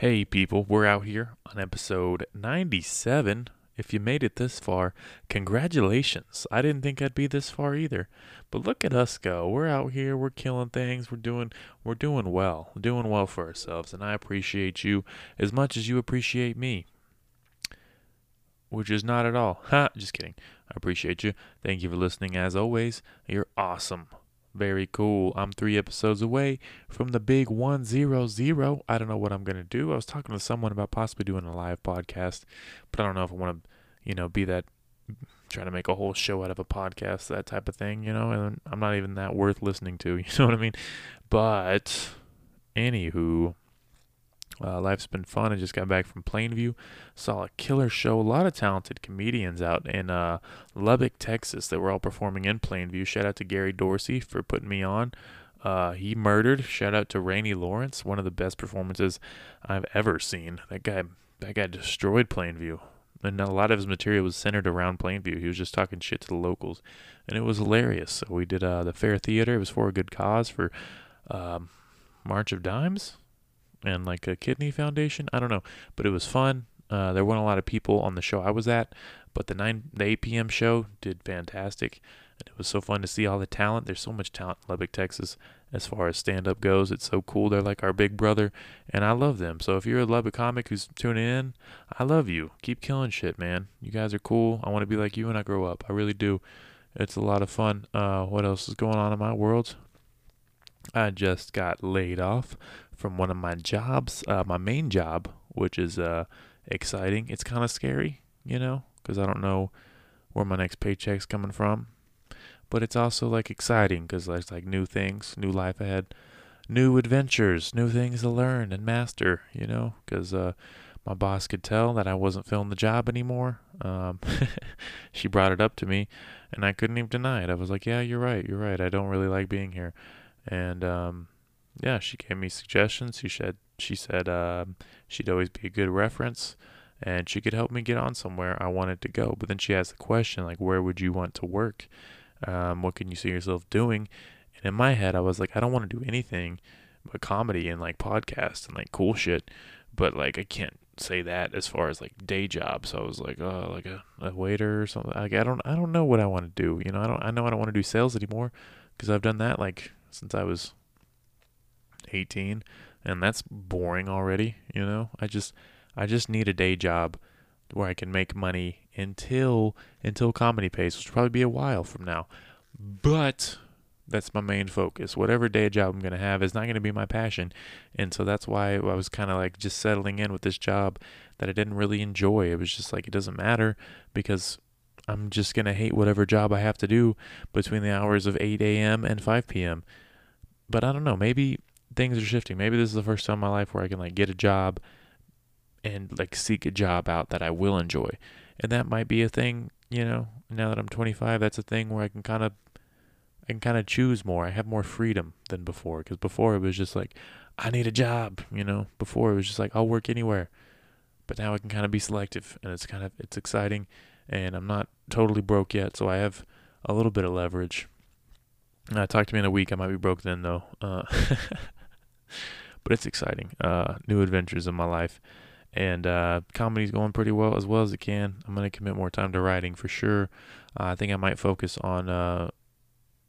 Hey, people, we're out here on episode 97. If you made it this far, congratulations. I didn't think I'd be this far either. But look at us go. We're out here, we're killing things, we're doing we're doing well. Doing well for ourselves, and I appreciate you as much as you appreciate me. Which is not at all. Ha, just kidding. I appreciate you. Thank you for listening as always. You're awesome. Very cool. I'm three episodes away from the big 100. I don't know what I'm going to do. I was talking to someone about possibly doing a live podcast, but I don't know if I want to, you know, be that, trying to make a whole show out of a podcast, that type of thing, you know, and I'm not even that worth listening to. You know what I mean? But, anywho, uh, life's been fun. I just got back from Plainview, saw a killer show. A lot of talented comedians out in uh, Lubbock, Texas, that were all performing in Plainview. Shout out to Gary Dorsey for putting me on. Uh, he murdered. Shout out to Rainey Lawrence, one of the best performances I've ever seen. That guy, that guy destroyed Plainview, and a lot of his material was centered around Plainview. He was just talking shit to the locals, and it was hilarious. So we did uh, the Fair Theater. It was for a good cause for um, March of Dimes and like a kidney foundation. I don't know, but it was fun. Uh, there weren't a lot of people on the show I was at, but the nine the 8 p.m. show did fantastic. And it was so fun to see all the talent. There's so much talent in Lubbock, Texas, as far as stand up goes. It's so cool. They're like our big brother, and I love them. So if you're a Lubbock comic who's tuning in, I love you. Keep killing shit, man. You guys are cool. I want to be like you when I grow up. I really do. It's a lot of fun. Uh, what else is going on in my world? I just got laid off from one of my jobs, uh, my main job, which is uh, exciting. It's kind of scary, you know, because I don't know where my next paycheck's coming from. But it's also like exciting because there's like new things, new life ahead, new adventures, new things to learn and master, you know, because uh, my boss could tell that I wasn't filling the job anymore. Um, she brought it up to me, and I couldn't even deny it. I was like, "Yeah, you're right. You're right. I don't really like being here." And um, yeah, she gave me suggestions. She said she said um, she'd always be a good reference, and she could help me get on somewhere I wanted to go. But then she asked the question like, "Where would you want to work? Um, what can you see yourself doing?" And in my head, I was like, "I don't want to do anything but comedy and like podcast and like cool shit." But like, I can't say that as far as like day job. So I was like, oh, like a, a waiter or something. Like I don't, I don't know what I want to do. You know, I don't, I know I don't want to do sales anymore because I've done that like since I was 18 and that's boring already, you know? I just I just need a day job where I can make money until until comedy pays, which will probably be a while from now. But that's my main focus. Whatever day job I'm going to have is not going to be my passion. And so that's why I was kind of like just settling in with this job that I didn't really enjoy. It was just like it doesn't matter because I'm just going to hate whatever job I have to do between the hours of 8 a.m. and 5 p.m. But I don't know, maybe things are shifting. Maybe this is the first time in my life where I can like get a job and like seek a job out that I will enjoy. And that might be a thing, you know, now that I'm 25, that's a thing where I can kind of I can kind of choose more. I have more freedom than before cuz before it was just like I need a job, you know. Before it was just like I'll work anywhere. But now I can kind of be selective and it's kind of it's exciting and I'm not totally broke yet, so I have a little bit of leverage. Uh, talk to me in a week. I might be broke then, though. Uh, but it's exciting. Uh, new adventures in my life, and uh, comedy's going pretty well as well as it can. I'm gonna commit more time to writing for sure. Uh, I think I might focus on uh,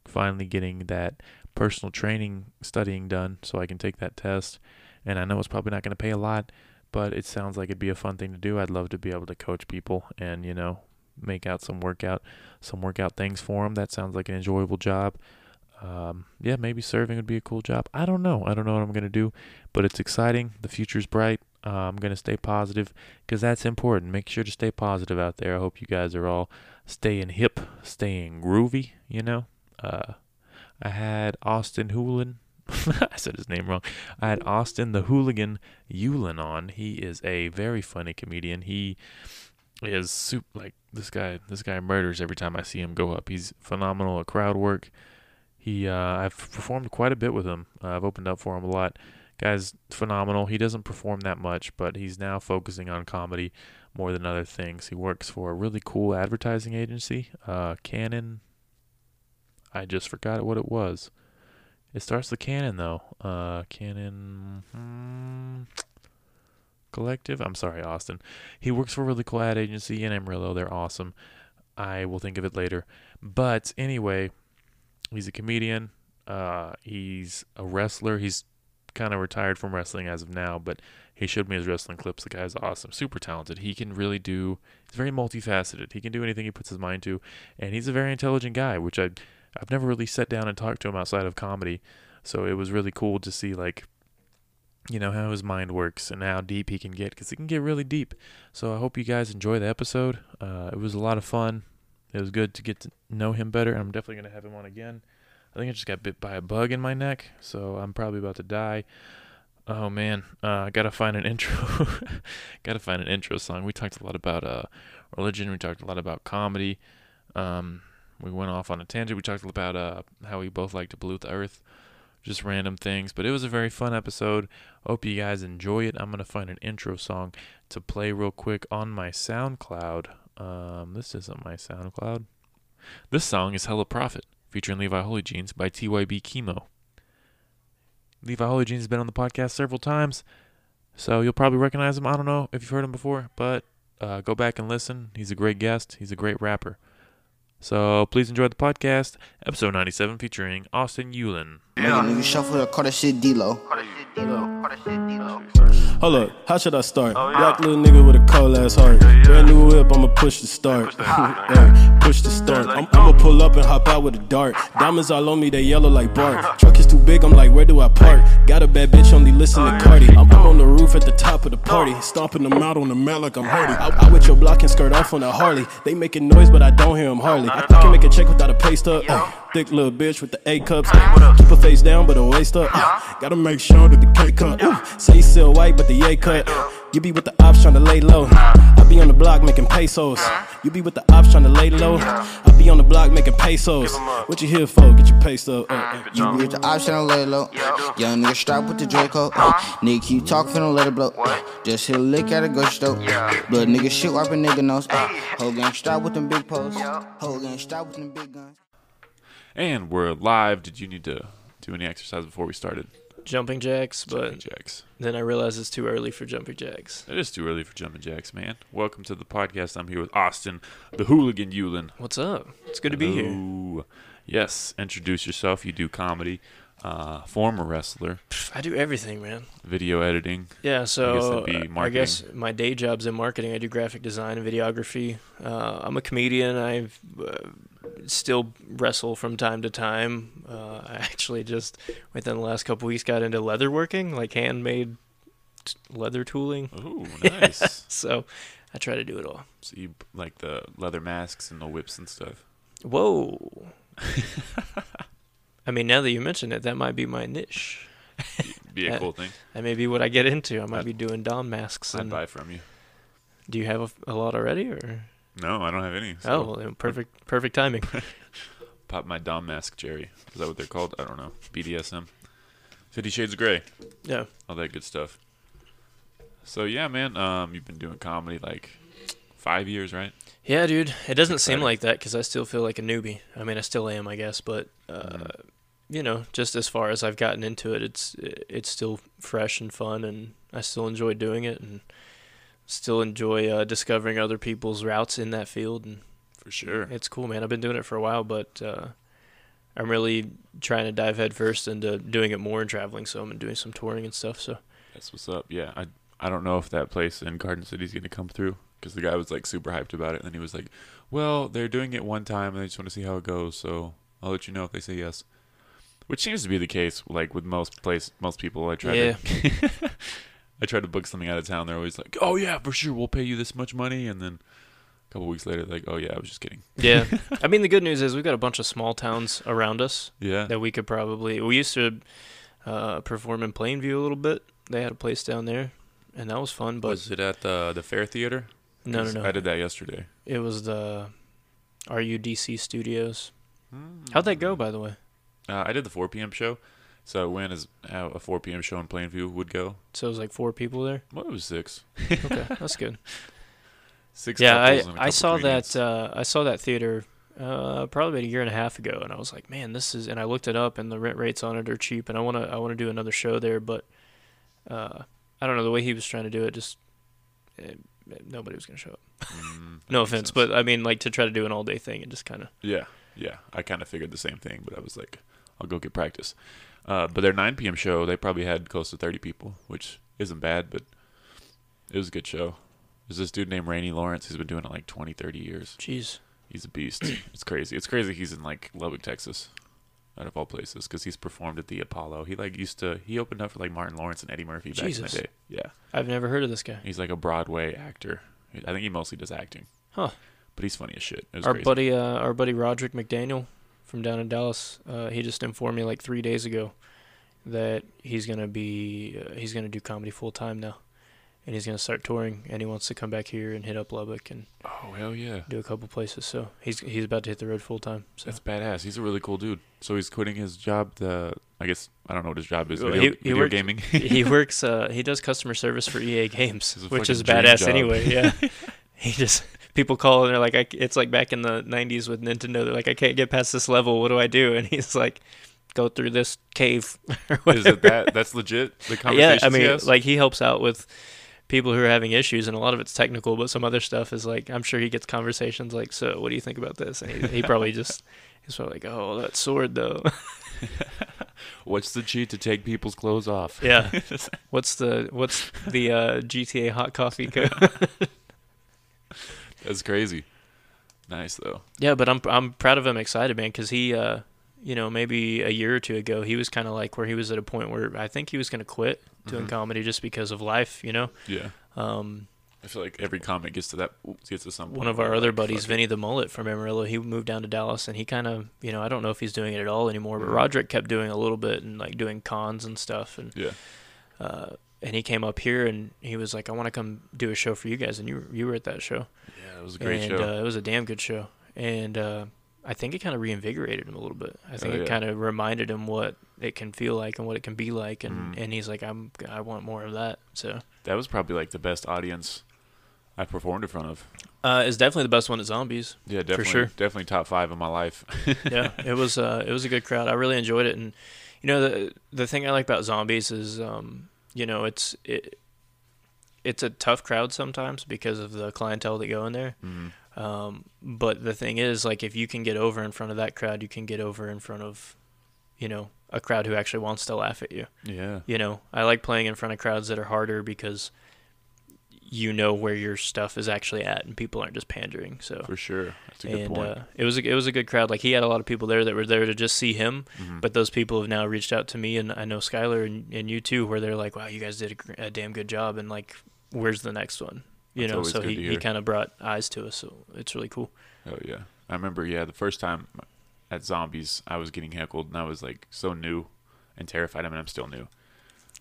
finally getting that personal training studying done, so I can take that test. And I know it's probably not gonna pay a lot, but it sounds like it'd be a fun thing to do. I'd love to be able to coach people and you know make out some workout, some workout things for them. That sounds like an enjoyable job um, yeah, maybe serving would be a cool job. I don't know. I don't know what I'm going to do, but it's exciting. The future's bright. Uh, I'm going to stay positive because that's important. Make sure to stay positive out there. I hope you guys are all staying hip, staying groovy, you know. Uh, I had Austin Hoolin. I said his name wrong. I had Austin the Hooligan Yulin on. He is a very funny comedian. He is super, like this guy. This guy murders every time I see him go up. He's phenomenal at crowd work. He, uh, I've performed quite a bit with him. Uh, I've opened up for him a lot. Guy's phenomenal. He doesn't perform that much, but he's now focusing on comedy more than other things. He works for a really cool advertising agency, uh, Canon. I just forgot what it was. It starts with Canon though. Uh, Canon. Hmm, Collective. I'm sorry, Austin. He works for a really cool ad agency in Amarillo. They're awesome. I will think of it later. But anyway, he's a comedian. Uh, he's a wrestler. He's kind of retired from wrestling as of now, but he showed me his wrestling clips. The guy's awesome, super talented. He can really do. He's very multifaceted. He can do anything he puts his mind to, and he's a very intelligent guy, which I I've never really sat down and talked to him outside of comedy. So it was really cool to see like you know how his mind works and how deep he can get because he can get really deep. So I hope you guys enjoy the episode. Uh, it was a lot of fun. It was good to get to know him better. I'm definitely gonna have him on again. I think I just got bit by a bug in my neck, so I'm probably about to die. Oh man, uh, I gotta find an intro. gotta find an intro song. We talked a lot about uh, religion. We talked a lot about comedy. Um, we went off on a tangent. We talked about uh, how we both like to pollute the earth, just random things. But it was a very fun episode. Hope you guys enjoy it. I'm gonna find an intro song to play real quick on my SoundCloud. Um, this isn't my SoundCloud. This song is Hella Profit, featuring Levi Holy Jeans by TYB Chemo. Levi Holy Jeans has been on the podcast several times, so you'll probably recognize him. I don't know if you've heard him before, but uh, go back and listen. He's a great guest. He's a great rapper. So please enjoy the podcast, episode 97, featuring Austin Yulin. Yeah. Nigga shuffle the call that shit D-Lo. Hold up, how should I start? Black little nigga with a cold ass heart. Brand new whip, I'ma push the start. Hey, push the start. I'm, I'ma pull up and hop out with a dart. Diamonds all on me, they yellow like bark. Truck is too big, I'm like, where do I park? Got a bad bitch, only listen to Cardi. I'm, I'm on the roof at the top of the party. Stomping them out on the mat like I'm Hardy. I, I with your block and skirt off on a Harley. They making noise, but I don't hear them hardly. I, I can make a check without a pay stub. Ay, thick little bitch with the A cups. Ay, keep her face down, but her waist up. Ay, gotta make sure that the K cut. Ooh, say you still white, but the A cut. You be with the ops trying to lay low. I be on the block making pesos. You be with the ops trying to lay low. I be on the block making pesos. What you here for? Get your pay stub. Uh, uh. You be with the option to lay low. Young nigga strap with the Draco. Uh, nigga keep talking, finna let it blow. Uh, just hit a lick at a ghost stove. Blood nigga shit wiping nigga nose. Uh, whole gang strap with them big posts. Whole gang strap with them big guns. And we're live. Did you need to do any exercise before we started? jumping jacks, but Jumping jacks. then I realized it's too early for jumping jacks. It is too early for jumping jacks, man. Welcome to the podcast. I'm here with Austin, the hooligan Yulin. What's up? It's good to be here. Yes, introduce yourself. You do comedy, uh, former wrestler, I do everything, man. video editing. Yeah, so that'd be uh, I guess my day job's in marketing. I do graphic design and videography. Uh, I'm a comedian. I uh, still wrestle from time to time. Uh, I actually just within the last couple weeks got into leatherworking, like handmade t- leather tooling. Oh, nice. So I try to do it all. so you like the leather masks and the whips and stuff. Whoa. I mean, now that you mention it, that might be my niche. Be a Uh, cool thing. That may be what I get into. I might be doing Dom masks. I'd And buy from you. do you have a, a lot already, or No, I don't have any. oh, well, perfect, perfect timing. pop my Dom mask, Jerry. Is that what they're called? I don't know. BDSM. Fifty Shades of Grey. Yeah, all that good stuff. So yeah, man, um, you've been doing comedy like five years, right? yeah, dude. It doesn't seem like that because I still feel like a newbie. I mean, I still am, I guess, but uh, Mhm. You know, just as far as I've gotten into it, it's it's still fresh and fun, and I still enjoy doing it, and still enjoy uh, discovering other people's routes in that field, and For sure. It's cool, man. I've been doing it for a while, but uh, I'm really trying to dive headfirst into doing it more and traveling some and doing some touring and stuff. So That's what's up. Yeah, I I don't know if that place in Garden City is gonna come through because the guy was like super hyped about it, and then he was like, "Well, they're doing it one time, and they just want to see how it goes, so I'll let you know if they say yes." Which seems to be the case, like with most place, most people. I try Yeah. to, I try to book something out of town. They're always like, "Oh yeah, for sure, we'll pay you this much money," and then a couple weeks later, like, "Oh yeah, I was just kidding." yeah, I mean the good news is we've got a bunch of small towns around us Yeah. that we could probably. We used to uh, perform in Plainview a little bit. They had a place down there, and that was fun. But was it at the the Fair Theater? no, no no. I did that yesterday. It was the RUDC Studios. How'd that go, by the way? Uh, I did the 4 p.m. show, so I went as how a 4 p.m. show in Plainview would go. So it was like four people there. Well, it was six. Okay, that's good. Six. yeah, I, couples and a I saw that uh, I saw that theater uh, probably about a year and a half ago, and I was like, man, this is. And I looked it up, and the rent rates on it are cheap, and I wanna I wanna do another show there, but uh, I don't know the way he was trying to do it. Just eh, nobody was gonna show up. Mm, No offense, sense. but I mean, like to try to do an all day thing and just kind of. Yeah, yeah. I kind of figured the same thing, but I was like, I'll go get practice. Uh, but their 9 p.m. show, they probably had close to 30 people, which isn't bad, but it was a good show. There's this dude named Rainey Lawrence. He's been doing it like 20, 30 years. Jeez. He's a beast. it's crazy. It's crazy he's in like Lubbock, Texas, out of all places, because he's performed at the Apollo. He like used to, he opened up for like Martin Lawrence and Eddie Murphy back Jesus. in the day. Yeah. I've never heard of this guy. He's like a Broadway actor. I think he mostly does acting. Huh. But he's funny as shit. It was Our crazy. buddy, uh, our buddy Roderick McDaniel from down in Dallas, uh, he just informed me like three days ago that he's gonna be uh, he's gonna do comedy full time now, and he's gonna start touring, and he wants to come back here and hit up Lubbock and Oh, hell yeah. do a couple places. So he's he's about to hit the road full time. So That's badass. He's a really cool dude. So he's quitting his job. The I guess I don't know what his job is. Video, he- he video works- gaming. he works uh, he does customer service for EA Games, which is badass job. anyway. Yeah, he just people call and they're like, I, it's like back in the '90s with Nintendo. They're like, I can't get past this level. What do I do? And he's like, go through this cave. is it that? That's legit. The conversation? Yeah, I mean, like he helps out with people who are having issues, and a lot of it's technical, but some other stuff is like I'm sure he gets conversations like, so what do you think about this? And he, he probably just he's probably like, oh, that sword though. what's the cheat to take people's clothes off? yeah. What's the what's the uh, GTA hot coffee code? That's crazy. Nice though. Yeah, but I'm I'm proud of him, excited man, because he, uh, you know, maybe a year or two ago, he was kind of like where he was at a point where I think he was gonna quit doing Mhm. comedy just because of life, you know. Yeah. Um, I feel like every comic gets to that gets to some one of our other like, buddies. Vinny the Mullet from Amarillo, he moved down to Dallas, and he kind of, you know, I don't know if he's doing it at all anymore, but Mhm. Roderick kept doing a little bit and like doing cons and stuff, and Yeah. uh, and he came up here and he was like, I want to come do a show for you guys, and you you were at that show. Yeah, it was a great and, show. Uh, it was a damn good show, and uh, I think it kind of reinvigorated him a little bit. I think Oh, it kind of reminded him what it can feel like and what it can be like, and Mhm. and he's like, I'm I want more of that. So that was probably like the best audience I performed in front of. uh, it's definitely the best one at Zombies. Yeah, definitely. sure. Definitely top five in my life. yeah, it was uh, it was a good crowd. I really enjoyed it, and you know the the thing I like about Zombies is um, you know it's it it's a tough crowd sometimes because of the clientele that go in there. Mhm. Um, but the thing is, like, if you can get over in front of that crowd, you can get over in front of, you know, a crowd who actually wants to laugh at you. Yeah. You know, I like playing in front of crowds that are harder because you know where your stuff is actually at, and people aren't just pandering. So, For sure. That's a good and point. uh, it was a, it was a good crowd. Like he had a lot of people there that were there to just see him, Mhm. but those people have now reached out to me, and I know Skylar and, and you too, where they're like, "Wow, you guys did a, a damn good job," and like, "Where's the next one?" You That's know, so he, he kind of brought eyes to us, so it's really cool. Oh yeah, I remember. Yeah, the first time at Zombies, I was getting heckled, and I was like so new and terrified. I mean, I'm still new,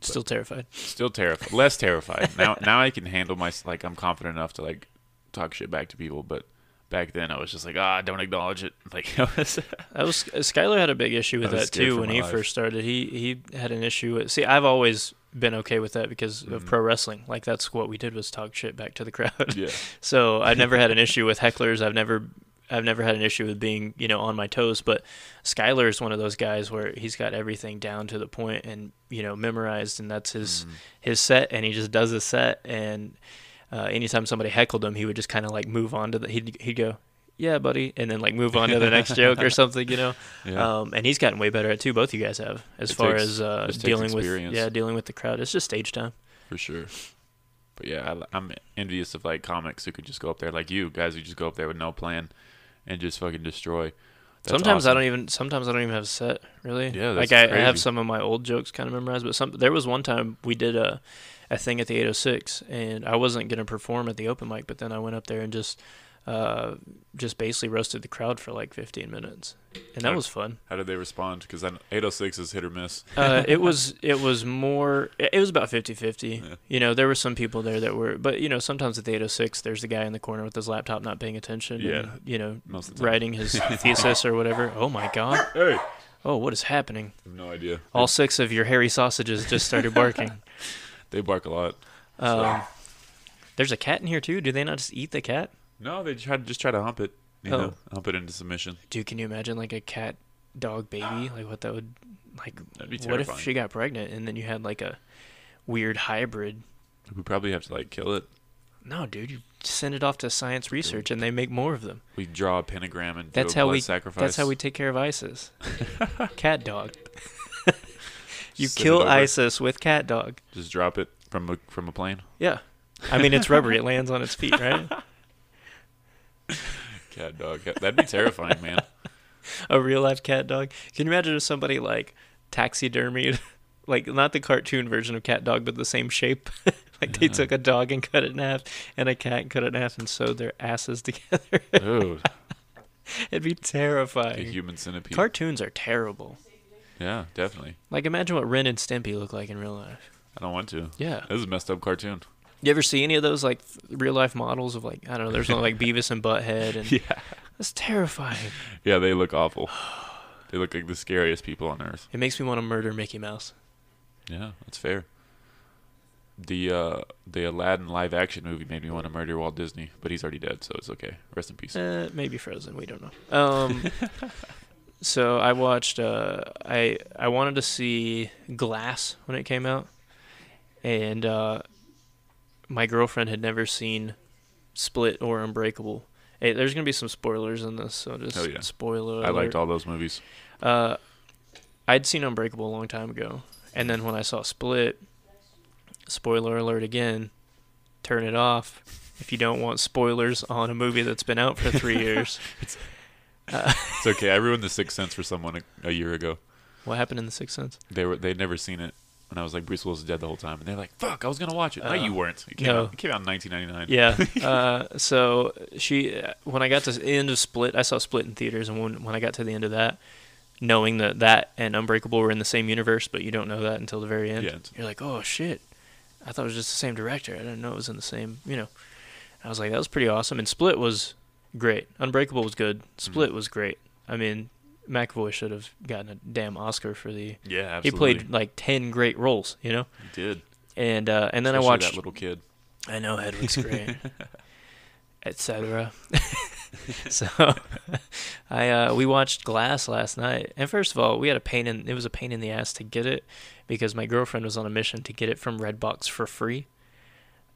Still terrified. still terrified, less terrified. Now, now I can handle my like. I'm confident enough to like talk shit back to people, but back then I was just like, ah, don't acknowledge it. Like, I was, That was Skylar had a big issue with that too when he life. first started. He he had an issue with. See, I've always been okay with that because of Mhm. pro wrestling. Like that's what we did was talk shit back to the crowd. yeah, So I've never had an issue with hecklers. I've never I've never had an issue with being, you know, on my toes, but Skylar is one of those guys where he's got everything down to the point and, you know, memorized and that's his Mhm. his set and he just does his set and uh, anytime somebody heckled him, he would just kind of like move on to the he'd he'd go, "Yeah, buddy," and then like move on to the next joke or something, you know. yeah. Um, and he's gotten way better at it too. Both you guys have, as It far takes- as uh, dealing with yeah, dealing with the crowd. It's just stage time. for sure. But yeah, I, I'm envious of like comics who could just go up there, like you guys who just go up there with no plan and just fucking destroy. That's sometimes I don't even sometimes I don't even have a set really. Yeah, like I, I have some of my old jokes kind of memorized, but some there was one time we did a a thing at the 806, and I wasn't gonna perform at the open mic, but then I went up there and just uh just basically roasted the crowd for like 15 minutes, and that How- was fun. How did they respond? Because 806 is hit or miss. uh, it was it was more it was about 50-50 Yeah. you know there were some people there that were but you know sometimes at the 806 there's the guy in the corner with his laptop not paying attention Yeah. and, you know Most of the time. writing his thesis or whatever oh my god Hey, oh what is happening have no idea. all six of your hairy sausages just started barking They bark a lot. um, there's a cat in here too do they not just eat the cat No, they try to just try to hump it. You Oh. know, hump it into submission. dude can you imagine like a cat dog baby like what that would like That'd be what if she got pregnant and then you had like a weird hybrid. We probably have to like kill it. No, dude, you send it off to science research, and they make more of them. We draw a pentagram and That's do a how we. sacrifice. That's how we take care of ISIS. cat dog. you Send kill. ISIS with cat dog. just drop it from a from a plane. Yeah. I mean, it's rubbery. It lands on its feet, right? Cat dog. That'd be terrifying, man. A real life cat dog. Can you imagine if somebody like taxidermied, like not the cartoon version of cat dog, but the same shape? like they Yeah. took a dog and cut it in half, and a cat and cut it in half, and sewed their asses together. Dude, It'd be terrifying. a human centipede. Cartoons are terrible. yeah, definitely. Like imagine what Ren and Stimpy look like in real life. I don't want to. Yeah. This is a messed up cartoon. You ever see any of those like real life models of like I don't know? There's one like Beavis and Butthead, and Yeah. that's terrifying. Yeah, they look awful. They look like the scariest people on earth. It makes me want to murder Mickey Mouse. Yeah, that's fair. The uh the Aladdin live action movie made me want to murder Walt Disney, but he's already dead, so it's okay. Rest in peace. Uh, maybe Frozen. We don't know. Um, so I watched. Uh, I I wanted to see Glass when it came out, and uh, my girlfriend had never seen Split or Unbreakable. Hey, there's gonna be some spoilers in this, so just Oh, yeah. spoiler. I liked all those movies. Uh, I'd seen Unbreakable a long time ago, and then when I saw Split, spoiler alert again, turn it off if you don't want spoilers on a movie that's been out for three years. Uh, It's okay. I ruined the Sixth Sense for someone a, a year ago. what happened in The Sixth Sense? They were they'd never seen it, and I was like, Bruce Willis is dead the whole time, and they're like, "Fuck, I was gonna watch it." no, Uh, you weren't. It came, no. out, it came out in 1999. Yeah. Uh, so she, when I got to the end of Split, I saw Split in theaters, and when when I got to the end of that, knowing that that and Unbreakable were in the same universe, but you don't know that until the very end. Yeah, You're like, oh shit, I thought it was just the same director. I didn't know it was in the same. You know, I was like, that was pretty awesome. And Split was great. Unbreakable was good. Split was great. I mean, McAvoy should have gotten a damn Oscar for the. Yeah, absolutely. He played like ten great roles, you know. He did. And uh, and then I watched that little kid. I know Hedwig's great, etc. so, I uh, we watched Glass last night, and first of all, we had a pain in it was a pain in the ass to get it because my girlfriend was on a mission to get it from Redbox for free,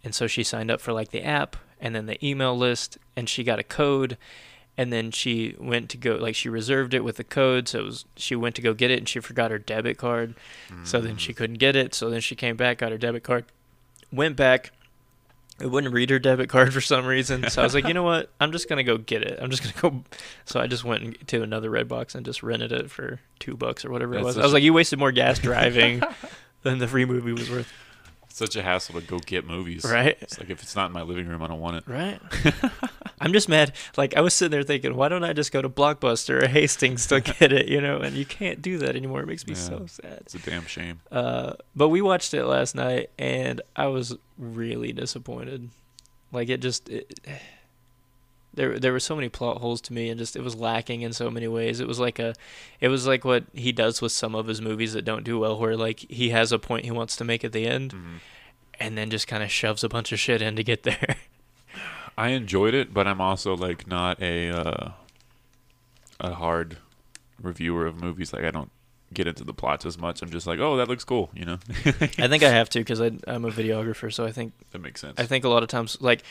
and so she signed up for like the app and then the email list, and she got a code. And then she went to go, like she reserved it with the code. So it was, she went to go get it, and she forgot her debit card. So then she couldn't get it. So then she came back, got her debit card, went back. It wouldn't read her debit card for some reason. So I was like, you know what? I'm just gonna go get it. I'm just gonna go. So I just went to another Redbox and just rented it for two bucks or whatever it was. I was like, you wasted more gas driving than the free movie was worth, Such a hassle to go get movies. right? It's like if it's not in my living room, I don't want it. Right. I'm just mad. Like I was sitting there thinking, why don't I just go to Blockbuster or Hastings to get it? You know, and you can't do that anymore. It makes me Yeah. so sad. It's a damn shame. Uh, but we watched it last night, and I was really disappointed. Like it just, it, there there were so many plot holes to me, and just it was lacking in so many ways. It was like a, it was like what he does with some of his movies that don't do well, where like he has a point he wants to make at the end, Mhm. and then just kind of shoves a bunch of shit in to get there. I enjoyed it, but I'm also like not a uh, a hard reviewer of movies. Like I don't get into the plots as much. I'm just like, oh, that looks cool. You know, I think I have to because I'm a videographer, so I think that makes sense. I think a lot of times, like,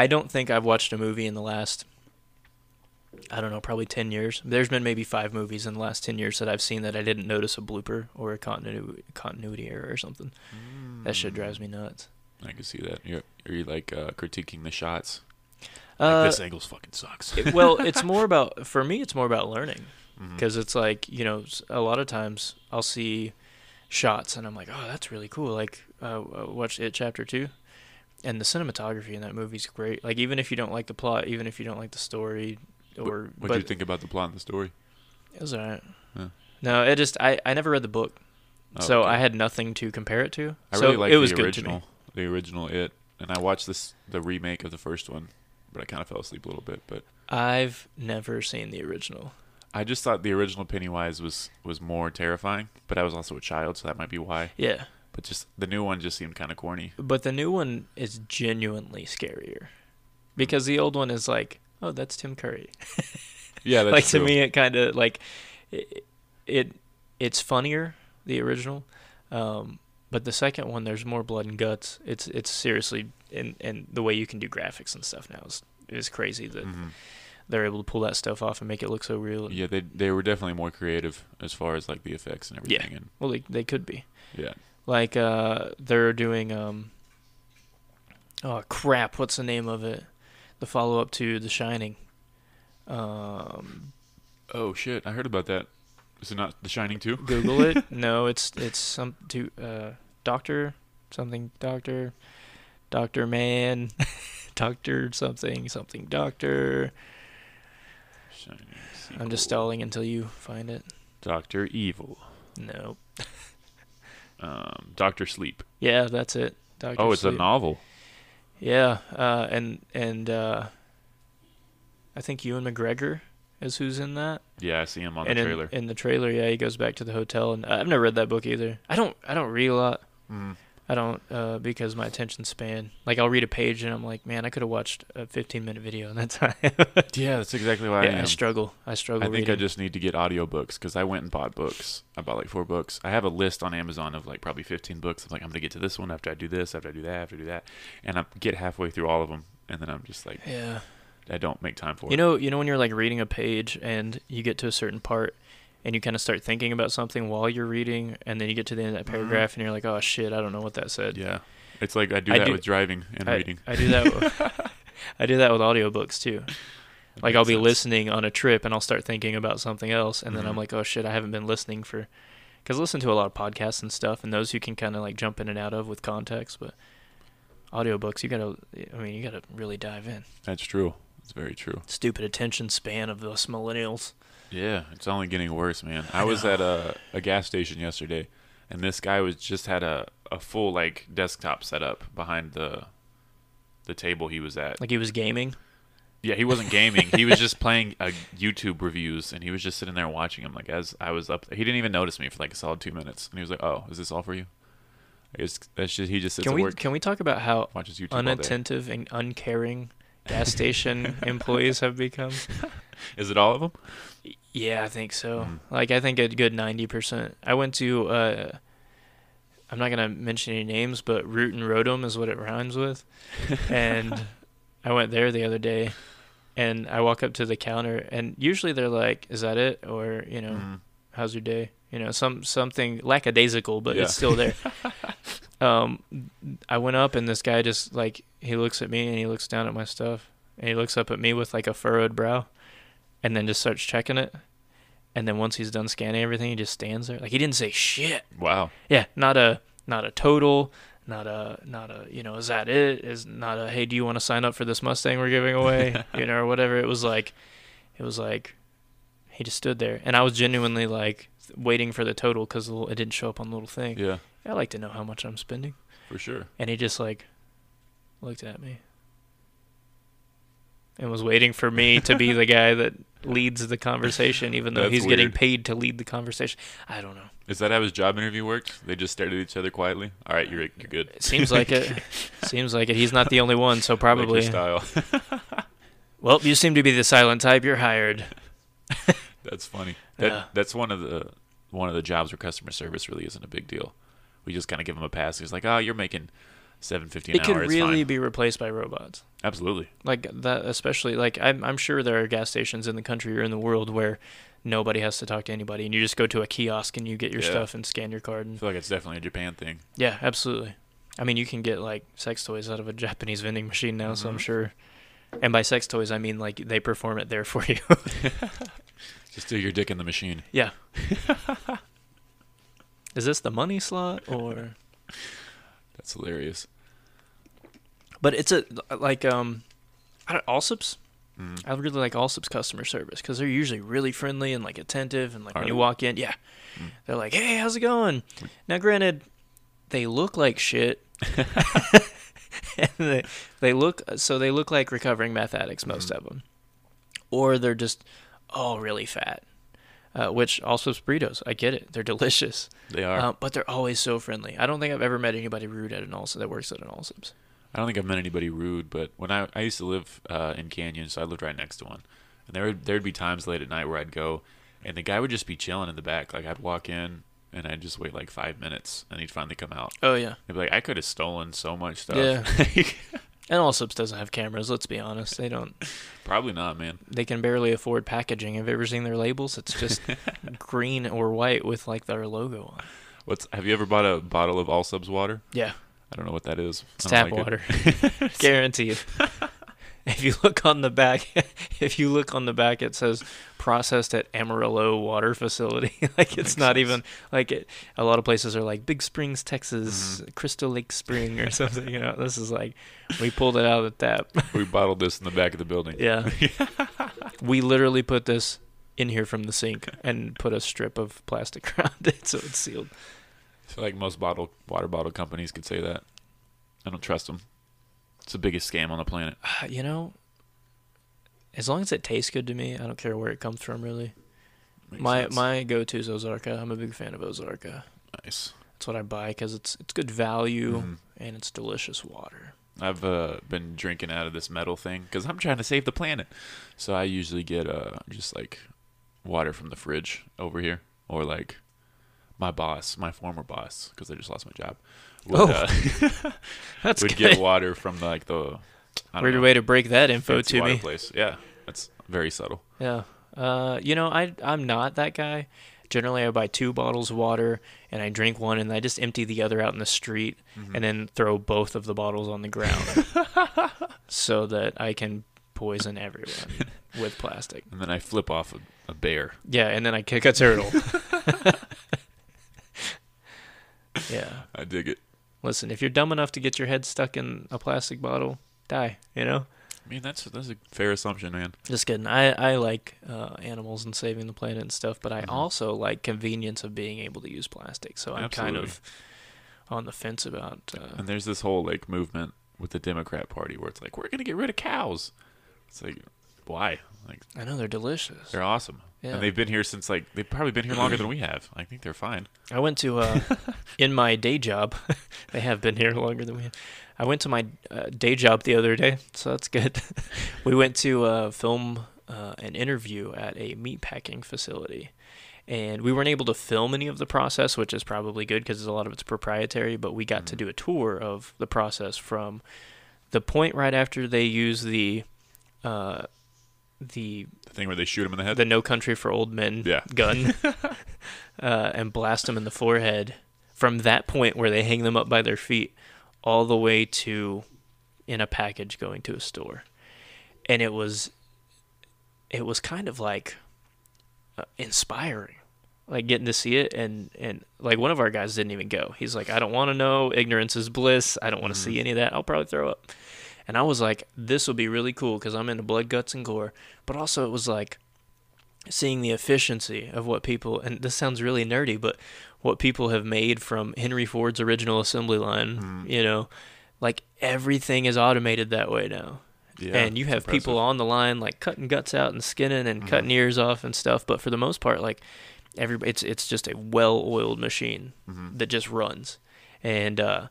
I don't think I've watched a movie in the last, I don't know, probably 10 years. There's been maybe five movies in the last 10 years that I've seen that I didn't notice a blooper or a continuity, continuity error or something. That shit drives me nuts. I can see that. You're are you like uh, critiquing the shots? Uh, this angle's fucking sucks. it- well, it's more about, for me, it's more about learning. Because it's like, you know, a lot of times I'll see shots and I'm like, oh, that's really cool. Like, uh, watch It Chapter 2. And the cinematography in that movie's great. Like, even if you don't like the plot, even if you don't like the story, or what do you think about the plot and the story? It was alright. Huh. No, it just I, I never read the book, Oh, so okay. I had nothing to compare it to. I so really like it was the original, the original It, and I watched this the remake of the first one, but I kind of fell asleep a little bit. But I've never seen the original. I just thought the original Pennywise was was more terrifying, but I was also a child, so that might be why. Yeah, But just the new one just seemed kind of corny. but the new one is genuinely scarier because the old one is like, oh, that's Tim Curry. Yeah, that's like true. to me, it kind of like it, it. It's funnier the original, um, but the second one, there's more blood and guts. It's it's seriously, and and the way you can do graphics and stuff now is is crazy that Mhm. they're able to pull that stuff off and make it look so real. Yeah, they they were definitely more creative as far as like the effects and Yeah. everything. And Well, they they could be. yeah, Like uh, they're doing um. Oh crap! What's the name of it? The follow up to The Shining. Um, Oh shit! I heard about that. Is it not The Shining too? Google it. no, it's it's some to uh doctor something doctor doctor man doctor something something doctor. Shining. I'm just stalling until you find it. Doctor Evil. No. Um, Doctor Sleep. Yeah, that's it. Doctor oh, it's a novel. Yeah, uh, and and uh, I think Ewan McGregor is who's in that. Yeah, I see him on and the in, trailer. in the trailer, yeah, he goes back to the hotel, and I've never read that book either. I don't I don't read a lot. Mm. I don't uh, because my attention span. Like I'll read a page and I'm like, man, I could have watched a 15 minute video in that time. Yeah, that's exactly why I yeah, I am. struggle. I struggle. I think I just need to get audiobooks because I went and bought books. I bought like four books. I have a list on Amazon of like probably 15 books. I'm like, I'm going to get to this one after I do this, after I do that, after I do that. And I get halfway through all of them. And then I'm just like, Yeah. I don't make time for You it. know, you know when you're like reading a page and you get to a certain part and you kind of start thinking about something while you're reading and then you get to the end of that Mhm. paragraph and you're like, "Oh shit, I don't know what that said." Yeah. It's like I do I that do- with driving and I, reading. I do that with, I do that with audiobooks too. That Like I'll be sense. listening on a trip and I'll start thinking about something else and then I'm Mhm. like, "Oh shit, I haven't been listening for cuz I listen to a lot of podcasts and stuff and those you can kind of like jump in and out of with context, but audiobooks, you got to I mean, you got to really dive in. That's true. It's very true. Stupid attention span of us millennials. Yeah, it's only getting worse, man. I I was at a, a gas station yesterday, and this guy was just had a, a full like desktop set up behind the the table he was at. Like he was gaming. Yeah, he wasn't gaming. he was just playing uh, YouTube reviews, and he was just sitting there watching them. Like as I was up, he didn't even notice me for like a solid two minutes, and he was like, "Oh, is this all for you?" I guess that's just he just sits Can we can we talk about how watches YouTube unattentive and uncaring gas station employees have become? Is it all of them? Yeah, I think so. Mhm. Like I think a good ninety percent. I went to uh I'm not gonna mention any names, but Root and Rotom is what it rhymes with. And I went there the other day and I walk up to the counter and usually they're like, Is that it? Or, you know, Mhm. how's your day? You know, some something lackadaisical, but Yeah. it's still there. um, I went up and this guy just like he looks at me and he looks down at my stuff and he looks up at me with like a furrowed brow, and then just starts checking it. And then once he's done scanning everything, he just stands there like he didn't say shit. Wow. Yeah, not a not a total, not a not a you know is that it? Is not a hey do you want to sign up for this Mustang we're giving away? you know or whatever. It was like, it was like, he just stood there, and I was genuinely like waiting for the total because it didn't show up on the little thing. Yeah, I like to know how much I'm spending, for sure. and he just like looked at me and was waiting for me to be the guy that leads the conversation, even though That's he's getting paid to lead the conversation. I don't know. Is that how his job interview worked? They just stared at each other quietly. All right, you're you're good. It seems like it. Seems like it. He's not the only one, so Like probably. style. well, you seem to be the silent type. You're hired. That's funny. That Yeah. that's one of the one of the jobs where customer service really isn't a big deal. We just kind of give them a pass. He's like, "Oh, you're making seven fifty an It hour. could really fine." be replaced by robots. Absolutely. Like that, especially like I'm. I'm sure there are gas stations in the country or in the world where nobody has to talk to anybody, and you just go to a kiosk and you get your Yeah. stuff and scan your card. I And feel like it's definitely a Japan thing. yeah, absolutely. I mean, you can get like sex toys out of a Japanese vending machine now, so I'm Mhm. sure. And by sex toys, I mean like they perform it there for you. Just do your dick in the machine. yeah. Is this the money slot or? That's hilarious. But it's a like um, I don't Allsup's. Mm. I really like Allsup's customer service because they're usually really friendly and like attentive and like Are when you they? walk in, yeah, Mm. they're like, "Hey, how's it going?" Now, granted, they look like shit. they, they look so they look like recovering meth addicts, most Mhm. of them, or they're just all really fat. Uh, which also is burritos, I get it, they're delicious, They are. uh, but they're always so friendly. I don't think I've ever met anybody rude at an Allsup that works at an Allsup's. I don't think I've met anybody rude, but when I I used to live uh, in Canyon, so I lived right next to one, and there would there'd be times late at night where I'd go, and the guy would just be chilling in the back. Like I'd walk in, and I'd just wait like five minutes, and he'd finally come out. Oh yeah. He'd be like, "I could have stolen so much stuff." Yeah. And Allsup's doesn't have cameras. Let's be honest. They don't. Probably not, man. They can barely afford packaging. Have you ever seen their labels? It's just green or white with like their logo on. What's Have you ever bought a bottle of Allsup's water? Yeah, I don't know what that is. it's tap like water. Guaranteed. if you look on the back, if you look on the back, it says processed at Amarillo Water Facility. like it's not sense. even like it. A lot of places are like Big Springs, Texas, Mm-hmm. Crystal Lake Spring, or something. You know, this is like we pulled it out of the tap. we bottled this in the back of the building. Yeah. we literally put this in here from the sink and put a strip of plastic around it so it's sealed. I feel like most bottle water bottle companies could say that. I don't trust them. It's the biggest scam on the planet. You know, as long as it tastes good to me, I don't care where it comes from really. Makes my sense. my go-to is Ozarka. I'm a big fan of Ozarka. nice. That's what I buy cuz it's it's good value Mhm. and it's delicious water. I've uh, been drinking out of this metal thing because I'm trying to save the planet. So I usually get uh, just like water from the fridge over here, or like my boss, my former boss, because I just lost my job. Would, Oh, uh, That's would good. get water from like the Weird know, way to break that info to me. place. Yeah, that's very subtle. Yeah. Uh, you know, I I'm not that guy. Generally, I buy two bottles of water and I drink one and I just empty the other out in the street Mm-hmm. and then throw both of the bottles on the ground so that I can poison everyone with plastic. And then I flip off a, a bear. Yeah, and then I kick a turtle. yeah. I dig it. Listen, if you're dumb enough to get your head stuck in a plastic bottle, die, you know? I mean, that's that's a fair assumption, man. Just kidding. I, I like uh, animals and saving the planet and stuff, but I Mhm. also like convenience of being able to use plastic. So I'm kind of on the fence about. Uh, And there's this whole like movement with the Democrat Party where it's like we're gonna get rid of cows. It's like why? Like I know they're delicious. they're awesome, Yeah. and they've been here since like they've probably been here longer than we have. I think they're fine. I went to uh, in my day job. they have been here longer than we have. I went to my uh, day job the other day, so that's good. we went to uh, film uh, an interview at a meat packing facility, and we weren't able to film any of the process, which is probably good because a lot of it's proprietary. But we got to do a tour of the process from the point right after they use the uh, the The thing where they shoot him in the head. the No Country for Old Men Yeah. gun uh, and blast them in the forehead from that point where they hang them up by their feet all the way to in a package going to a store. And it was it was kind of like uh, inspiring. Like getting to see it and and like one of our guys didn't even go. He's like I don't want to know, ignorance is bliss. I don't want to see any of that. I'll probably throw up. And I was like this will be really cool cuz I'm into blood, guts and gore. But also it was like seeing the efficiency of what people and this sounds really nerdy but what people have made from henry ford's original assembly line mm. you know? Like everything is automated that way now. Yeah, and you have people on the line like cutting guts out and skinning and cutting mm-hmm. ears off and stuff. But for the most part like every it's it's just a well-oiled machine mm-hmm. that just runs. And uh